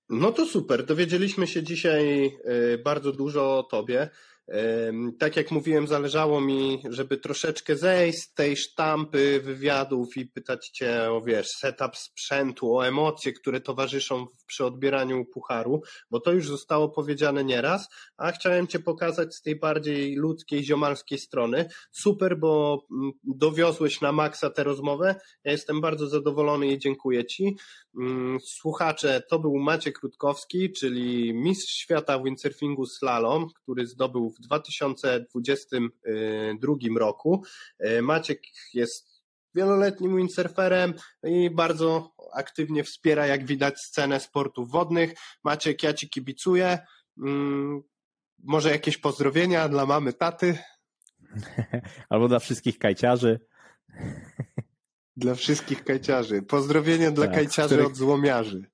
No to super. Dowiedzieliśmy się dzisiaj y, bardzo dużo o Tobie. Tak jak mówiłem, zależało mi, żeby troszeczkę zejść z tej sztampy wywiadów i pytać Cię o, wiesz, setup sprzętu, o emocje, które towarzyszą przy odbieraniu pucharu, bo to już zostało powiedziane nieraz, a chciałem Cię pokazać z tej bardziej ludzkiej, ziomalskiej strony. Super, bo mm, dowiozłeś na maksa tę rozmowę. Ja jestem bardzo zadowolony i dziękuję Ci. Mm, słuchacze, to był Maciek Rutkowski, czyli mistrz świata w windsurfingu slalom, który zdobył w 2022 roku. E, Maciek jest wieloletnim windsurferem i bardzo aktywnie wspiera, jak widać, scenę sportów wodnych. Maciek, ja Ci kibicuję. Mm, może jakieś pozdrowienia dla mamy, taty? Albo dla wszystkich kajciarzy. Dla wszystkich kajciarzy. Pozdrowienia dla tak, kajciarzy których... od złomiarzy.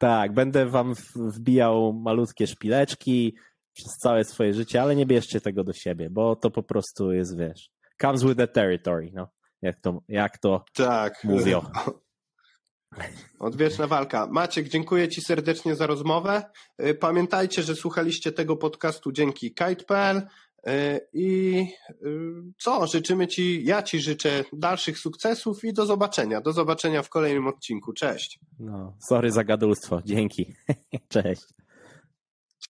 Tak, będę wam wbijał malutkie szpileczki przez całe swoje życie, ale nie bierzcie tego do siebie, bo to po prostu jest, wiesz, comes with the territory, no. Jak to, jak to tak. mówią. Odwieczna walka. Maciek, dziękuję Ci serdecznie za rozmowę. Y, pamiętajcie, że słuchaliście tego podcastu dzięki kite.pl. E, I y, co, życzymy Ci, ja Ci życzę dalszych sukcesów i do zobaczenia. Do zobaczenia w kolejnym odcinku. Cześć. No, sorry za gadulstwo. Dzięki. Cześć.